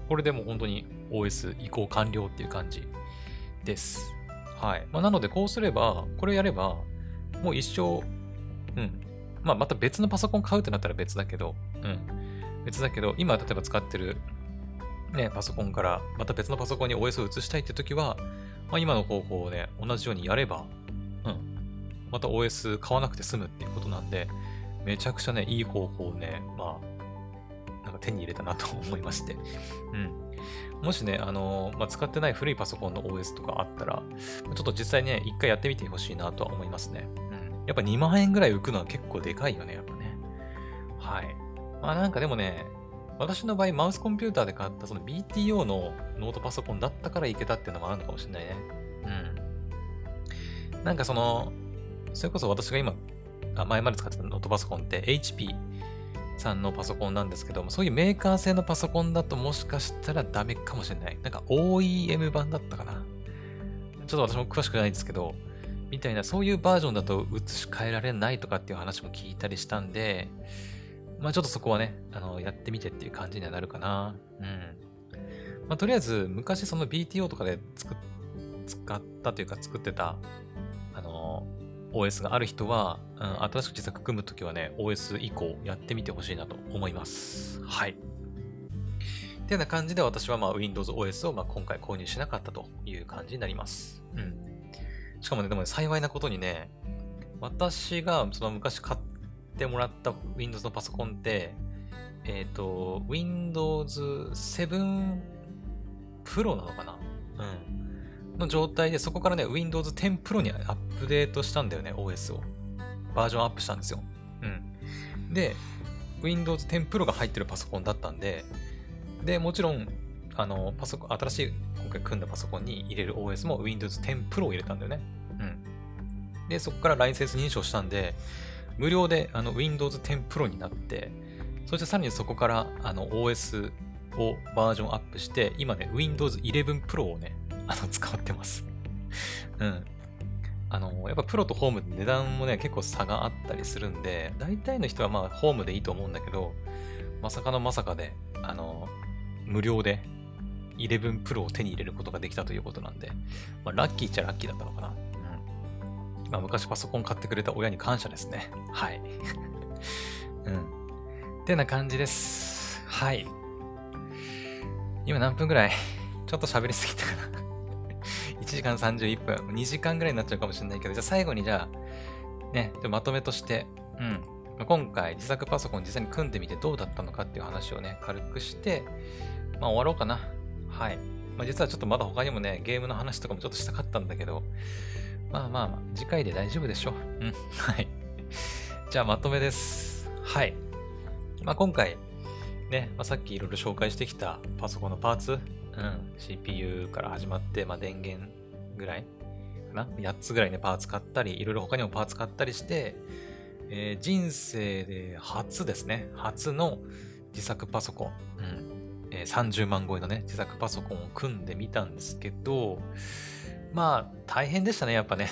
これでもう本当に OS 移行完了っていう感じです。はい。まあ、なのでこうすれば、これやれば、もう一生、うん。まあ、また別のパソコン買うってなったら別だけど、うん。別だけど、今例えば使ってる、ね、パソコンからまた別のパソコンに OS を移したいって時は、まあ、今の方法をね、同じようにやれば、うん。また OS 買わなくて済むっていうことなんで、めちゃくちゃね、いい方法をね、まあ、なんか手に入れたなと思いまして。うん。もしね、あのー、まあ、使ってない古いパソコンの OS とかあったら、ちょっと実際ね、一回やってみてほしいなとは思いますね。やっぱ2万円ぐらい浮くのは結構でかいよね、やっぱね。はい。まあなんかでもね、私の場合、マウスコンピューターで買ったその BTO のノートパソコンだったからいけたっていうのもあるのかもしれないね。うん。なんかその、それこそ私が今、あ前まで使ってたノートパソコンって HP さんのパソコンなんですけども、そういうメーカー製のパソコンだともしかしたらダメかもしれない。なんか OEM 版だったかな。ちょっと私も詳しくないですけど、みたいな、そういうバージョンだと移し替えられないとかっていう話も聞いたりしたんで、まあちょっとそこはね、あの、やってみてっていう感じにはなるかな。うん。まあとりあえず、昔その BTO とかで作っ使ったというか作ってた、あの、OS がある人は、うん、新しく自作組むときはね、OS 以降やってみてほしいなと思います。はい。っていうような感じで私はまあ Windows OS をま今回購入しなかったという感じになります。うん。しかもね、でもね、幸いなことにね、私がその昔買ってもらった Windows のパソコンって、えっ、ー、と、Windows 7 Pro なのかな？うん。の状態で、そこからね、Windows 10 Pro にアップデートしたんだよね、OS を。バージョンアップしたんですよ。うん。で、Windows 10 Pro が入ってるパソコンだったんで、で、もちろん、あの、パソコン、新しい今回組んだパソコンに入れる OS も Windows 10 Pro を入れたんだよね。うん。で、そこからライセンス認証したんで、無料であの Windows 10 Pro になって、そしてさらにそこからあの OS をバージョンアップして、今ね、Windows 11 Pro をね、あの、使ってます。うん。あの、やっぱプロとホームって値段もね、結構差があったりするんで、大体の人はまあ、ホームでいいと思うんだけど、まさかのまさかで、あの、無料で11 Pro を手に入れることができたということなんで、まあ、ラッキーっちゃラッキーだったのかな。うん。まあ、昔パソコン買ってくれた親に感謝ですね。はい。うん。ってな感じです。はい。今何分ぐらい？ちょっと喋りすぎたかな 1時間31分、2時間ぐらいになっちゃうかもしれないけど、じゃあ最後にじゃあ、ね、まとめとして、うんま。今回自作パソコン実際に組んでみてどうだったのかっていう話をね、軽くして、まあ終わろうかな。はい。まあ実はちょっとまだ他にもね、ゲームの話とかもちょっとしたかったんだけど、まあまあまあ、次回で大丈夫でしょう。ん。はい。じゃあまとめです。はい。まあ今回、ね、まあ、さっきいろいろ紹介してきたパソコンのパーツ、うん、CPU から始まって、まあ、電源ぐらいかな ?8 つぐらいね、パーツ買ったり、いろいろ他にもパーツ買ったりして、えー、人生で初ですね。初の自作パソコン。えー、30万超えのね、自作パソコンを組んでみたんですけど、まあ、大変でしたね、やっぱね。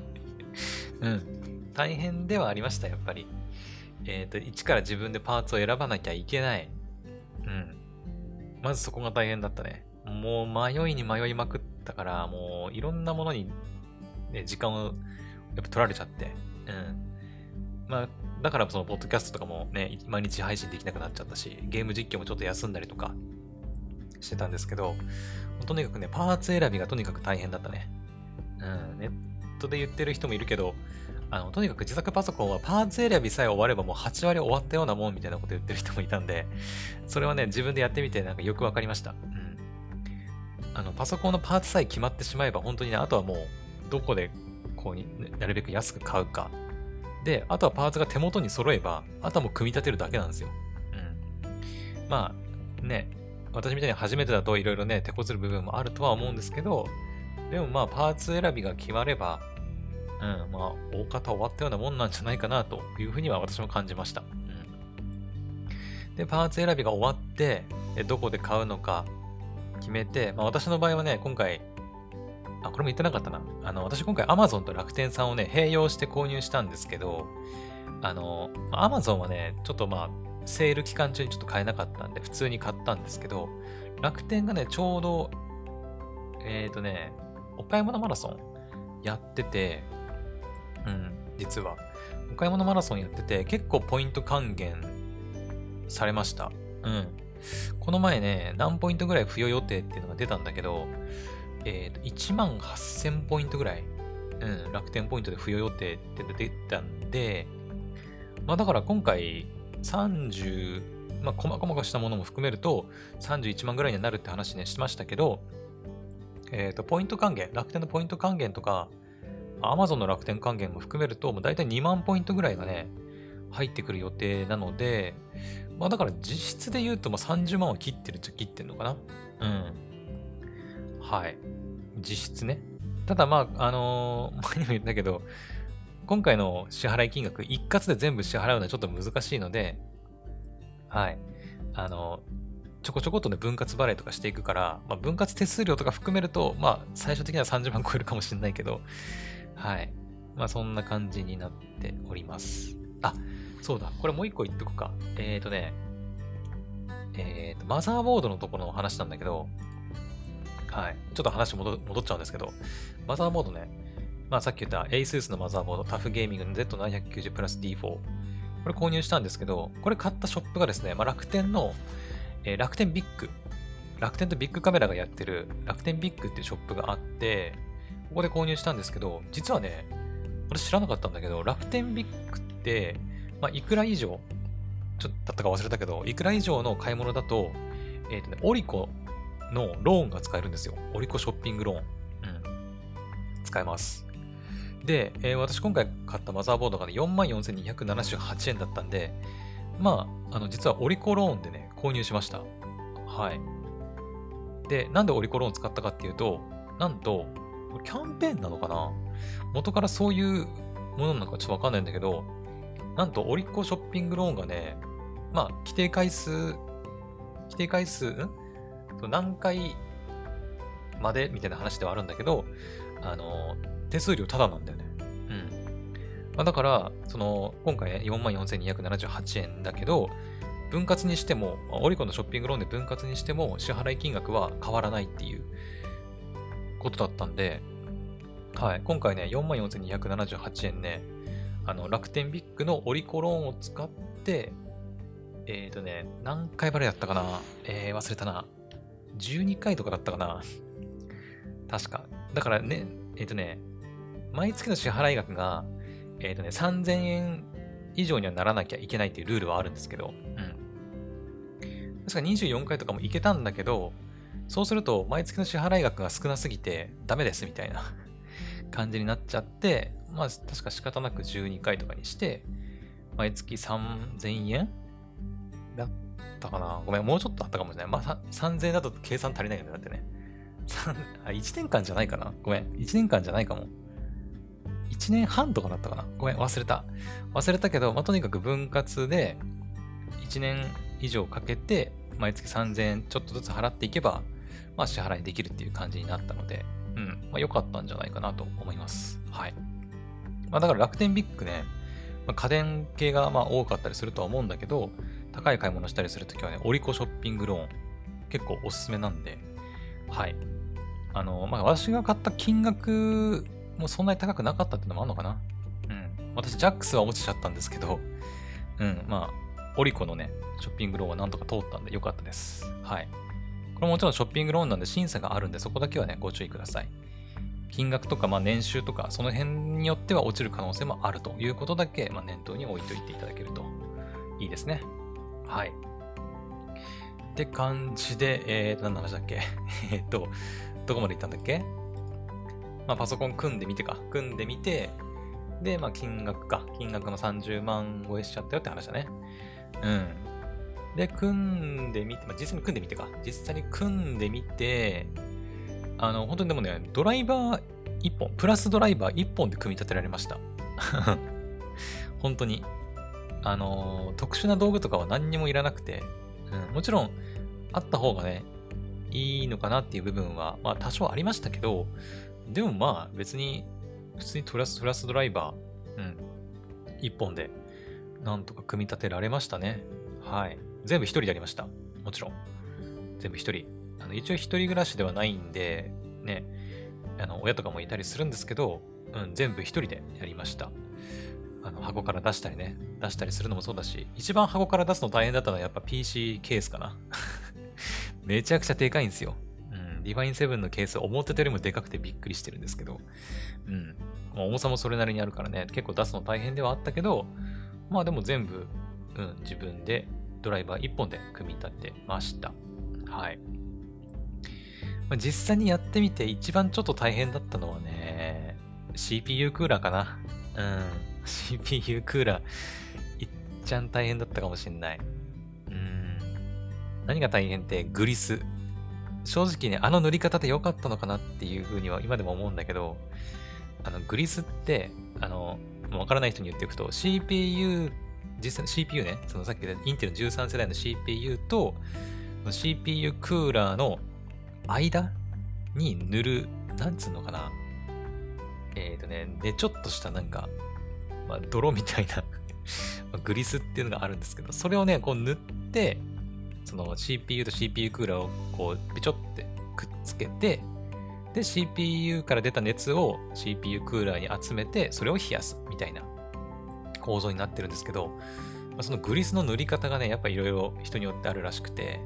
うん。大変ではありました、やっぱり。えっ、ー、と、一から自分でパーツを選ばなきゃいけない。うん。まずそこが大変だったね。もう迷いに迷いまくったから、もういろんなものに、ね、時間をやっぱ取られちゃって。うん。まあ、だからそのポッドキャストとかもね、毎日配信できなくなっちゃったし、ゲーム実況もちょっと休んだりとかしてたんですけど、とにかくね、パーツ選びがとにかく大変だったね。うん、ネットで言ってる人もいるけど、あの、とにかく自作パソコンはパーツ選びさえ終わればもう8割終わったようなもんみたいなこと言ってる人もいたんで、それはね、自分でやってみてなんかよくわかりました。うん。あの、パソコンのパーツさえ決まってしまえば本当にね、あとはもう、どこでこうに、なるべく安く買うか。で、あとはパーツが手元に揃えば、あとはもう組み立てるだけなんですよ。うん。まあ、ね、私みたいに初めてだといろいろね、手こずる部分もあるとは思うんですけど、でもまあ、パーツ選びが決まれば、うん、まあ、大方終わったようなもんなんじゃないかなというふうには私も感じました。うん、で、パーツ選びが終わって、どこで買うのか決めて、まあ、私の場合はね、今回、あ、これも言ってなかったな。あの、私今回 Amazon と楽天さんをね、併用して購入したんですけど、あの、Amazon はね、ちょっとまあ、セール期間中にちょっと買えなかったんで、普通に買ったんですけど、楽天がね、ちょうど、えっ、ー、とね、岡山のマラソンやってて、うん、実は。岡山のマラソンやってて、結構ポイント還元されました。うん。この前ね、何ポイントぐらい付与予定っていうのが出たんだけど、え、ー、と、1万8000ポイントぐらい、うん、楽天ポイントで付与予定って出てたんで、まあだから今回30、まあ細々したものも含めると31万ぐらいになるって話ね、しましたけど、えっ、ー、と、ポイント還元、楽天のポイント還元とか、Amazon の楽天還元も含めると、もう大体2万ポイントぐらいがね、入ってくる予定なので、まあだから実質で言うともう30万は切ってるっちゃ切ってんのかなうん。はい。実質ね。ただまあ、あのー、前にも言ったけど、今回の支払い金額一括で全部支払うのはちょっと難しいので、はい。あのちょこちょこっとね、分割払いとかしていくから、まあ、分割手数料とか含めると、まあ、最終的には30万超えるかもしれないけど、はい。まあ、そんな感じになっております。あ、そうだ。これもう一個言っとくか。えっ、ー、とね、えっ、と、マザーボードのところの話なんだけど、はい。ちょっと話戻戻っちゃうんですけど、マザーボードね、まあさっき言った ASUS のマザーボード、タフゲーミングの Z790 プラス D4。これ購入したんですけど、これ買ったショップがですね、まあ、楽天の、えー、楽天ビッグ。楽天とビッグカメラがやってる楽天ビッグっていうショップがあって、ここで購入したんですけど、実はね、私知らなかったんだけど、楽天ビッグって、まあ、いくら以上、ちょっとだったか忘れたけど、いくら以上の買い物だと、えっ、ー、とね、オリコのローンが使えるんですよ。オリコショッピングローン。うん。使えます。で、えー、私今回買ったマザーボードがね、44,278円だったんで、まあ、あの、実はオリコローンでね、購入しました。はい。で、なんでオリコローン使ったかっていうと、なんと、キャンペーンなのかな？元からそういうものなのかちょっとわかんないんだけど、なんとオリコショッピングローンがね、まあ、規定回数、規定回数、ん？何回までみたいな話ではあるんだけど、あの、手数料タダなんだよね。うん。まあ、だから、その、今回ね、44,278円だけど、分割にしても、オリコのショッピングローンで分割にしても、支払い金額は変わらないっていうことだったんで、はい、今回ね、44,278円ね、あの、楽天ビッグのオリコローンを使って、えっ、ー、とね、何回払いだったかな？えー、忘れたな。12回とかだったかな確か。だからね、えっ、ー、とね、毎月の支払い額が、えっ、ー、とね、3000円以上にはならなきゃいけないっていうルールはあるんですけど、うん。確か24回とかもいけたんだけど、そうすると、毎月の支払い額が少なすぎて、ダメですみたいな感じになっちゃって、まあ、確か仕方なく12回とかにして、毎月3000円だっったかなごめん、もうちょっとあったかもしれない。まあ、3000円だと計算足りないよね。だってね。あ、1年間じゃないかなごめん。1年間じゃないかも。1年半とかだったかなごめん、忘れた。忘れたけど、まあ、とにかく分割で、1年以上かけて、毎月3000円ちょっとずつ払っていけば、まあ、支払いできるっていう感じになったので、うん、まあ、良かったんじゃないかなと思います。はい。まあ、だから楽天ビッグね、まあ、家電系がまあ多かったりするとは思うんだけど、高い買い物したりするときはね、オリコショッピングローン、結構おすすめなんで、はい。あの、まあ、私が買った金額もそんなに高くなかったっていうのもあるのかな。うん。私、ジャックスは落ちちゃったんですけど、うん、まあ、オリコのね、ショッピングローンはなんとか通ったんでよかったです。はい。これもちろんショッピングローンなんで審査があるんで、そこだけはね、ご注意ください。金額とか、まあ、年収とか、その辺によっては落ちる可能性もあるということだけ、まあ、念頭に置いといていただけるといいですね。はい。って感じで、えーと、何の話だっけ？えっと、どこまで行ったんだっけ？まあ、パソコン組んでみてか。組んでみて、で、まあ、金額か。金額の30万超えしちゃったよって話だね。うん。で、組んでみて、まあ、実際に組んでみてか。実際に組んでみて、あの、本当にでもね、ドライバー1本、プラスドライバー1本で組み立てられました。本当に。あの、特殊な道具とかは何にもいらなくて、うん、もちろん、あった方がね、いいのかなっていう部分は、まあ多少ありましたけど、でもまあ別に、普通にプラス、プラスドライバー、うん、1本で、なんとか組み立てられましたね。はい。全部一人でやりました。もちろん。全部一人。あの一応一人暮らしではないんで、ね、あの親とかもいたりするんですけど、うん、全部一人でやりました。あの箱から出したりね、出したりするのもそうだし、一番箱から出すの大変だったのはやっぱ PC ケースかな。めちゃくちゃでかいんですよ。うん、 Define 7のケース思ってたよりもでかくてびっくりしてるんですけど、うん、まあ、重さもそれなりにあるからね、結構出すの大変ではあったけど、まあでも全部、うん、自分でドライバー1本で組み立てました。はい。まあ、実際にやってみて一番ちょっと大変だったのはね、CPU クーラーかな。うん。CPU クーラー、いっちゃん大変だったかもしんない。うん。何が大変ってグリス。正直ね、あの塗り方で良かったのかなっていうふうには今でも思うんだけど、あの、グリスって、あの、わからない人に言っていくと、CPU、実際の CPU ね、そのさっき言ったインテル13世代の CPU と、CPU クーラーの間に塗る、なんつうのかな。えっ、ー、とね、で、ちょっとしたなんか、まあ、泥みたいな グリスっていうのがあるんですけど、それをね、こう塗って、その CPU と CPU クーラーをこう、ぺちょってくっつけて、で、CPU から出た熱を CPU クーラーに集めて、それを冷やすみたいな構造になってるんですけど、まあ、そのグリスの塗り方がね、やっぱいろいろ人によってあるらしくて、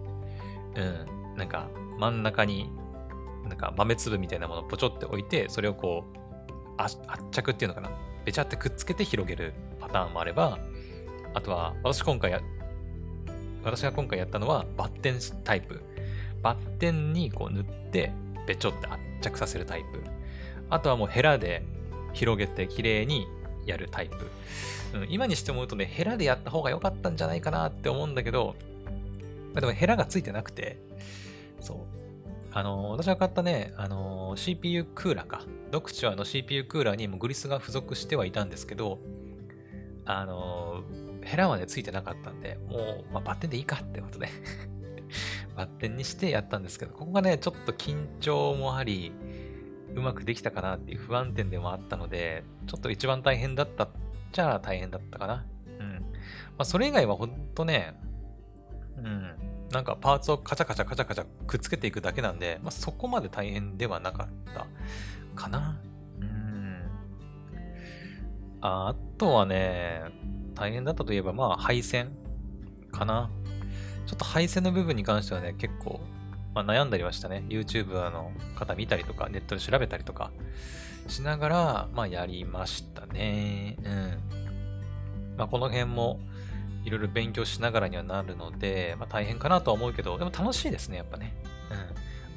うん、なんか真ん中になんか豆粒みたいなものをポチョって置いて、それをこう、圧着っていうのかな。べちゃってくっつけて広げるパターンもあれば、あとは、私今回や、私が今回やったのはバッテンタイプ。バッテンにこう塗って、べちょって圧着させるタイプ。あとはもうヘラで広げて綺麗にやるタイプ。うん、今にして思うとね、ヘラでやった方が良かったんじゃないかなって思うんだけど、まあ、でもヘラがついてなくて、そう。あの、私が買ったね、あの、CPU クーラーか。ドクチュアの CPU クーラーにもグリスが付属してはいたんですけど、あの、ヘラはね、ついてなかったんで、もう、まあ、バッテンでいいかってことで バッテンにしてやったんですけど、ここがね、ちょっと緊張もあり、うまくできたかなっていう不安点でもあったので、ちょっと一番大変だったっちゃ大変だったかな。うん。まあ、それ以外はほんとね、うん、なんかパーツをカチャカチャカチャカチャくっつけていくだけなんで、まあ、そこまで大変ではなかったかな。うん。あとはね、大変だったといえば、まあ、配線かな。ちょっと配線の部分に関してはね、結構、まあ、悩んだりはしたね。YouTuber の方見たりとか、ネットで調べたりとかしながら、まあ、やりましたね。うん。まあ、この辺も、いろいろ勉強しながらにはなるので、まあ、大変かなとは思うけど、でも楽しいですね、やっぱね。う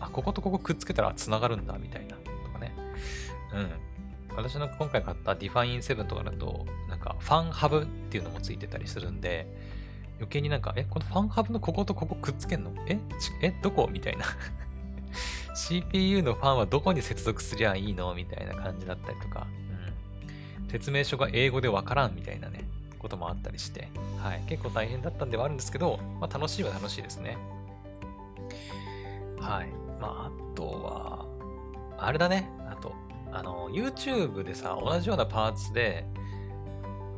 ん。あ、こことここくっつけたら繋がるんだ、みたいな。うん。私の今回買った Define7 とかだと、なんかファンハブっていうのもついてたりするんで、余計になんか、え、このファンハブのこことここくっつけんの？え？え？どこ？みたいな CPU のファンはどこに接続すりゃいいの？みたいな感じだったりとか、うん。説明書が英語でわからんみたいなね、こともあったりして、はい。結構大変だったんではあるんですけど、まあ楽しいは楽しいですね。はい。まあ、あとは、あれだね。あと、あの、YouTube でさ、同じようなパーツで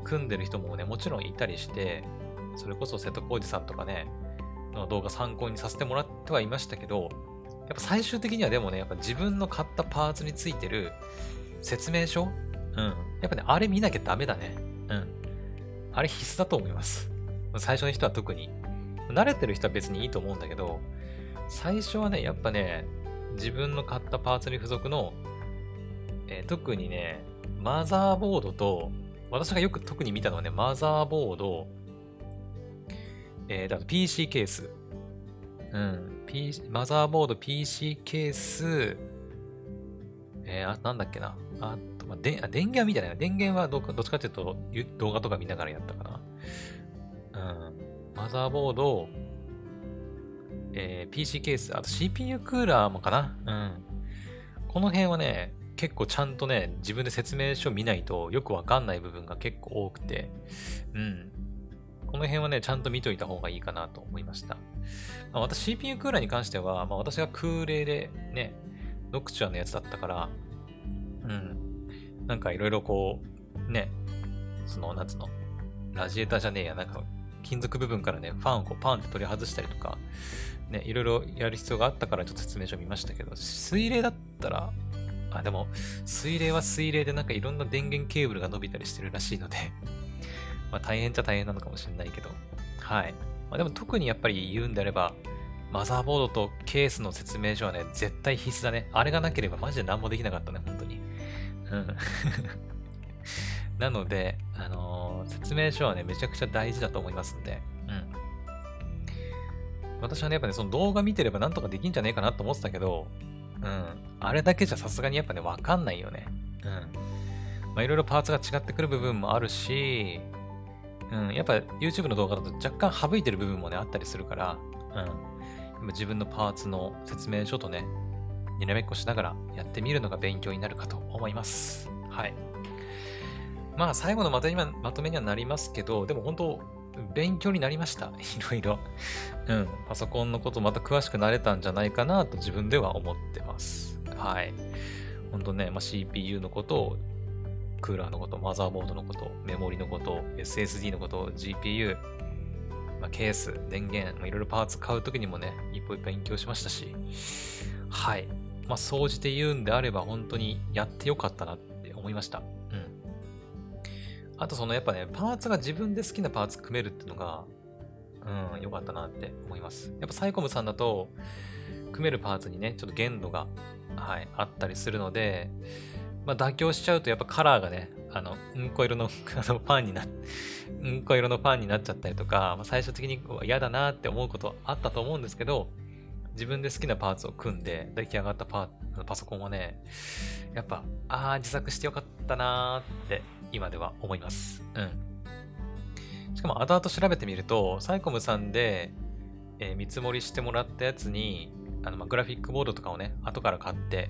組んでる人もね、もちろんいたりして、それこそ瀬戸康史さんとかね、の動画参考にさせてもらってはいましたけど、やっぱ最終的にはでもね、やっぱ自分の買ったパーツについてる説明書うん。やっぱね、あれ見なきゃダメだね。うん。あれ必須だと思います。最初の人は特に。慣れてる人は別にいいと思うんだけど、最初はね、やっぱね、自分の買ったパーツに付属の、えー、特にね、マザーボードと、私がよく特に見たのはね、マザーボード、えー、だと PC ケース。うん。P、マザーボード、PC ケース、えー、あ、なんだっけな。あと、まあ、であ電源は見たね。電源はどどっちかっていうと、動画とか見ながらやったかな。うん。マザーボード、えー、PC ケース、あと CPU クーラーもかなうん。この辺はね、結構ちゃんとね、自分で説明書見ないとよくわかんない部分が結構多くて、うん。この辺はね、ちゃんと見といた方がいいかなと思いました。まあ、私 CPU クーラーに関しては、まあ、私が空冷でね、ノクチュアのやつだったから、うん。なんかいろいろこう、ね、その、夏の、ラジエーターじゃねえや、なんか、金属部分からね、ファンをこうパンって取り外したりとか、ね、いろいろやる必要があったからちょっと説明書見ましたけど、水冷だったら、あ、でも、水冷は水冷でなんかいろんな電源ケーブルが伸びたりしてるらしいので まあ大変っちゃ大変なのかもしれないけど、はい。まあ、でも特にやっぱり言うんであれば、マザーボードとケースの説明書はね、絶対必須だね。あれがなければマジで何もできなかったね、本当に。うん。なので、あのー、説明書はね、めちゃくちゃ大事だと思いますんで、うん。私はね、やっぱね、その動画見てればなんとかできんじゃねえかなと思ってたけど、うん。あれだけじゃさすがにやっぱね、わかんないよね。うん。まあ、いろいろパーツが違ってくる部分もあるし、うん。やっぱ YouTube の動画だと若干省いてる部分もね、あったりするから、うん。自分のパーツの説明書とね、にらめっこしながらやってみるのが勉強になるかと思います。はい。まあ、最後のまとめにはまとめにはなりますけど、でも本当、勉強になりました。いろいろ。うん。パソコンのことまた詳しくなれたんじゃないかなと自分では思ってます。はい。ほんとね、まあ、CPU のことを、クーラーのこと、マザーボードのこと、メモリのこと、SSD のこと、GPU、まあ、ケース、電源、ま、いろいろパーツ買うときにもね、一歩一歩勉強しましたし、はい。まあ、総じて言うんであれば本当にやってよかったなって思いました。あとそのやっぱね、パーツが自分で好きなパーツ組めるっていうのが、うん、良かったなって思います。やっぱサイコムさんだと、組めるパーツにね、ちょっと限度が、はい、あったりするので、まあ、妥協しちゃうとやっぱカラーがね、あの、うんこ色の あのパンになっ、うんこ色のパンになっちゃったりとか、まあ、最終的に嫌だなって思うことあったと思うんですけど、自分で好きなパーツを組んで出来上がったパパソコンはね、やっぱ、ああ、自作してよかったなーって今では思います。うん。しかも後々調べてみると、サイコムさんで、えー、見積もりしてもらったやつに、あのまあ、グラフィックボードとかをね、後から買って、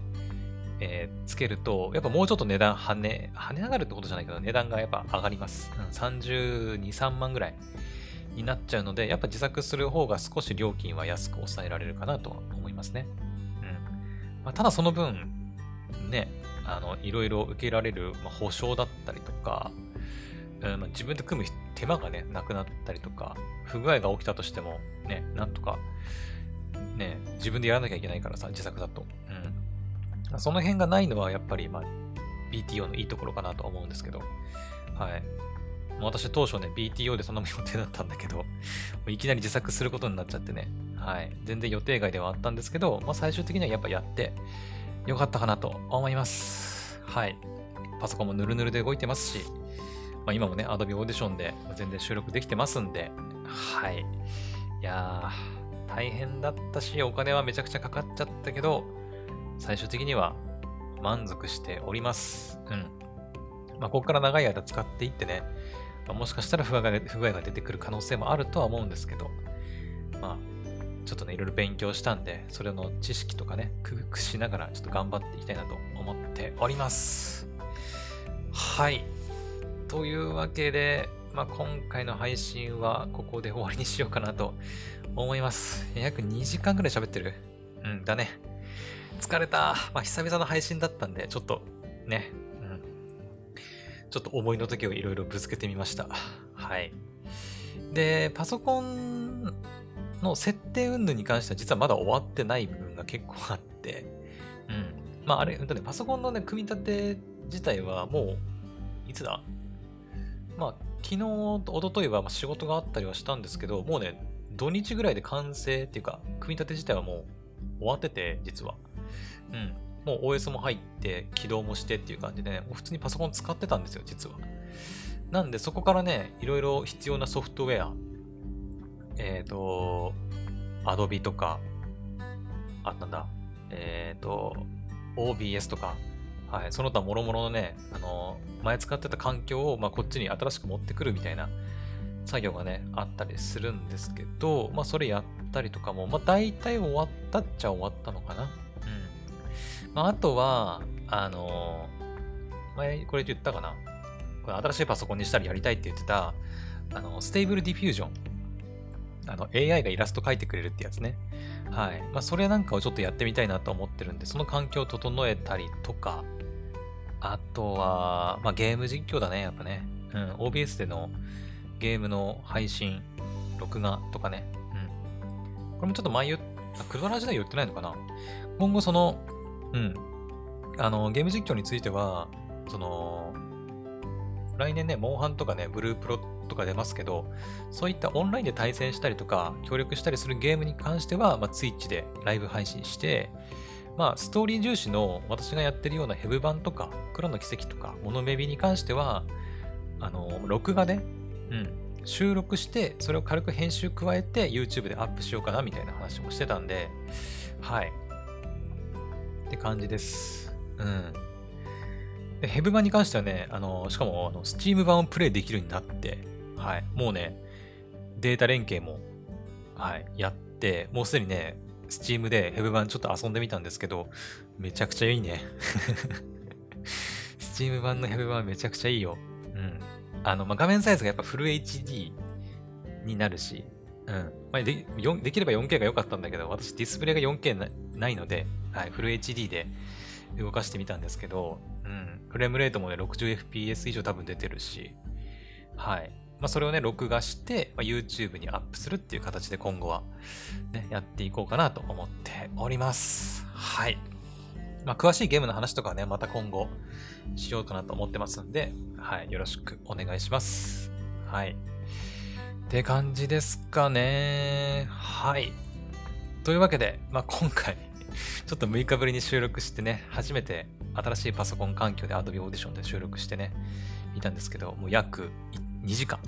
えー、つけると、やっぱもうちょっと値段跳ね、跳ね上がるってことじゃないけど、値段がやっぱ上がります。うん、32、3万ぐらいになっちゃうので、やっぱ自作する方が少し料金は安く抑えられるかなとは思いますね。うん。まあ、ただその分、ね、あの、いろいろ受けられる、まあ、保証だったりとか、うんまあ、自分で組む手間がね、なくなったりとか、不具合が起きたとしても、ね、なんとか、ね、自分でやらなきゃいけないからさ、自作だと。うん。その辺がないのは、やっぱり、まあ、BTO のいいところかなと思うんですけど、はい。私当初ね、BTO で頼む予定だったんだけど、いきなり自作することになっちゃってね、はい。全然予定外ではあったんですけど、まあ、最終的にはやっぱやってよかったかなと思います。はい。パソコンもヌルヌルで動いてますし、まあ、今もね、Adobe Audition で全然収録できてますんで、はい。いやー、大変だったし、お金はめちゃくちゃかかっちゃったけど、最終的には満足しております。うん。まあ、ここから長い間使っていってね、まあ、もしかしたら不具合が出てくる可能性もあるとは思うんですけど、まあ、ちょっとね、いろいろ勉強したんで、それの知識とかね、工夫しながらちょっと頑張っていきたいなと思っております。はい。というわけで、まあ、今回の配信はここで終わりにしようかなと思います。約2時間ぐらい喋ってる。うん、だね。疲れた。まあ、久々の配信だったんで、ちょっとね、うんちょっと思いの時をいろいろぶつけてみました。はい。で、パソコンの設定云々に関しては実はまだ終わってない部分が結構あって、うん。まああれ、ね、パソコンのね、組み立て自体はもう、いつだ？まあ、昨日と一昨日は仕事があったりはしたんですけど、もうね、土日ぐらいで完成っていうか、組み立て自体はもう終わってて、実は。うん。もう OS も入って起動もしてっていう感じでね、もう普通にパソコン使ってたんですよ、実は。なんでそこからね、いろいろ必要なソフトウェア、えっ、ー、と、Adobe とか、あ、なんだ、えっ、ー、と、OBS とか、はい、その他諸々のね、あの、前使ってた環境を、まあ、こっちに新しく持ってくるみたいな作業がね、あったりするんですけど、まあそれやったりとかも、まあ大体終わったっちゃ終わったのかな。うん。まああとは、あの、前これ言ったかな。これ新しいパソコンにしたらやりたいって言ってた、あの、 Stable Diffusion。あの、AI がイラスト描いてくれるってやつね。はい。まあ、それなんかをちょっとやってみたいなと思ってるんで、その環境を整えたりとか、あとは、まあ、ゲーム実況だね、やっぱね。うん、OBS でのゲームの配信、録画とかね。うん。これもちょっと前言っ、クドラジでは言ってないのかな今後その、うん。あの、ゲーム実況については、その、来年ね、モンハンとかね、ブループロとか出ますけど、そういったオンラインで対戦したりとか、協力したりするゲームに関しては、まあ、Twitch でライブ配信して、まあ、ストーリー重視の私がやってるようなヘブ版とか、黒の奇跡とか、モノメビに関しては、あの、録画で、うん、収録して、それを軽く編集加えて YouTube でアップしようかなみたいな話もしてたんで、はい。って感じです。うん。でヘブ版に関してはね、あの、しかも、あの、Steam 版をプレイできるようになって、はい。もうね、データ連携も、はい、やって、もうすでにね、Steam でヘブ版ちょっと遊んでみたんですけど、めちゃくちゃいいね。Steam 版のヘブ版めちゃくちゃいいよ。うん。あの、まあ、画面サイズがやっぱフル HD になるし、うん。まあ、でできれば 4K が良かったんだけど、私ディスプレイが 4K なないので、はい、フル HD で動かしてみたんですけど、フレームレートもね、60fps 以上多分出てるし、はい。まあ、それをね、録画して、まあ、YouTube にアップするっていう形で今後は、ね、やっていこうかなと思っております。はい。まあ、詳しいゲームの話とかね、また今後しようかなと思ってますんで、はい、よろしくお願いします。はい。って感じですかね。はい。というわけで、まあ、今回ちょっと6日ぶりに収録してね、初めて新しいパソコン環境で Adobe Audition で収録してね、見たんですけど、もう約2時間、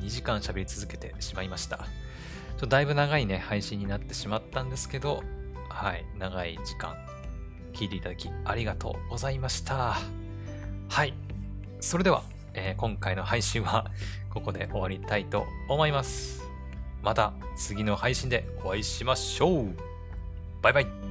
うん、2時間喋り続けてしまいました。ちょっとだいぶ長いね、配信になってしまったんですけど、はい、長い時間、聞いていただきありがとうございました。はい、それでは、えー、今回の配信はここで終わりたいと思います。また次の配信でお会いしましょう。バイバイ。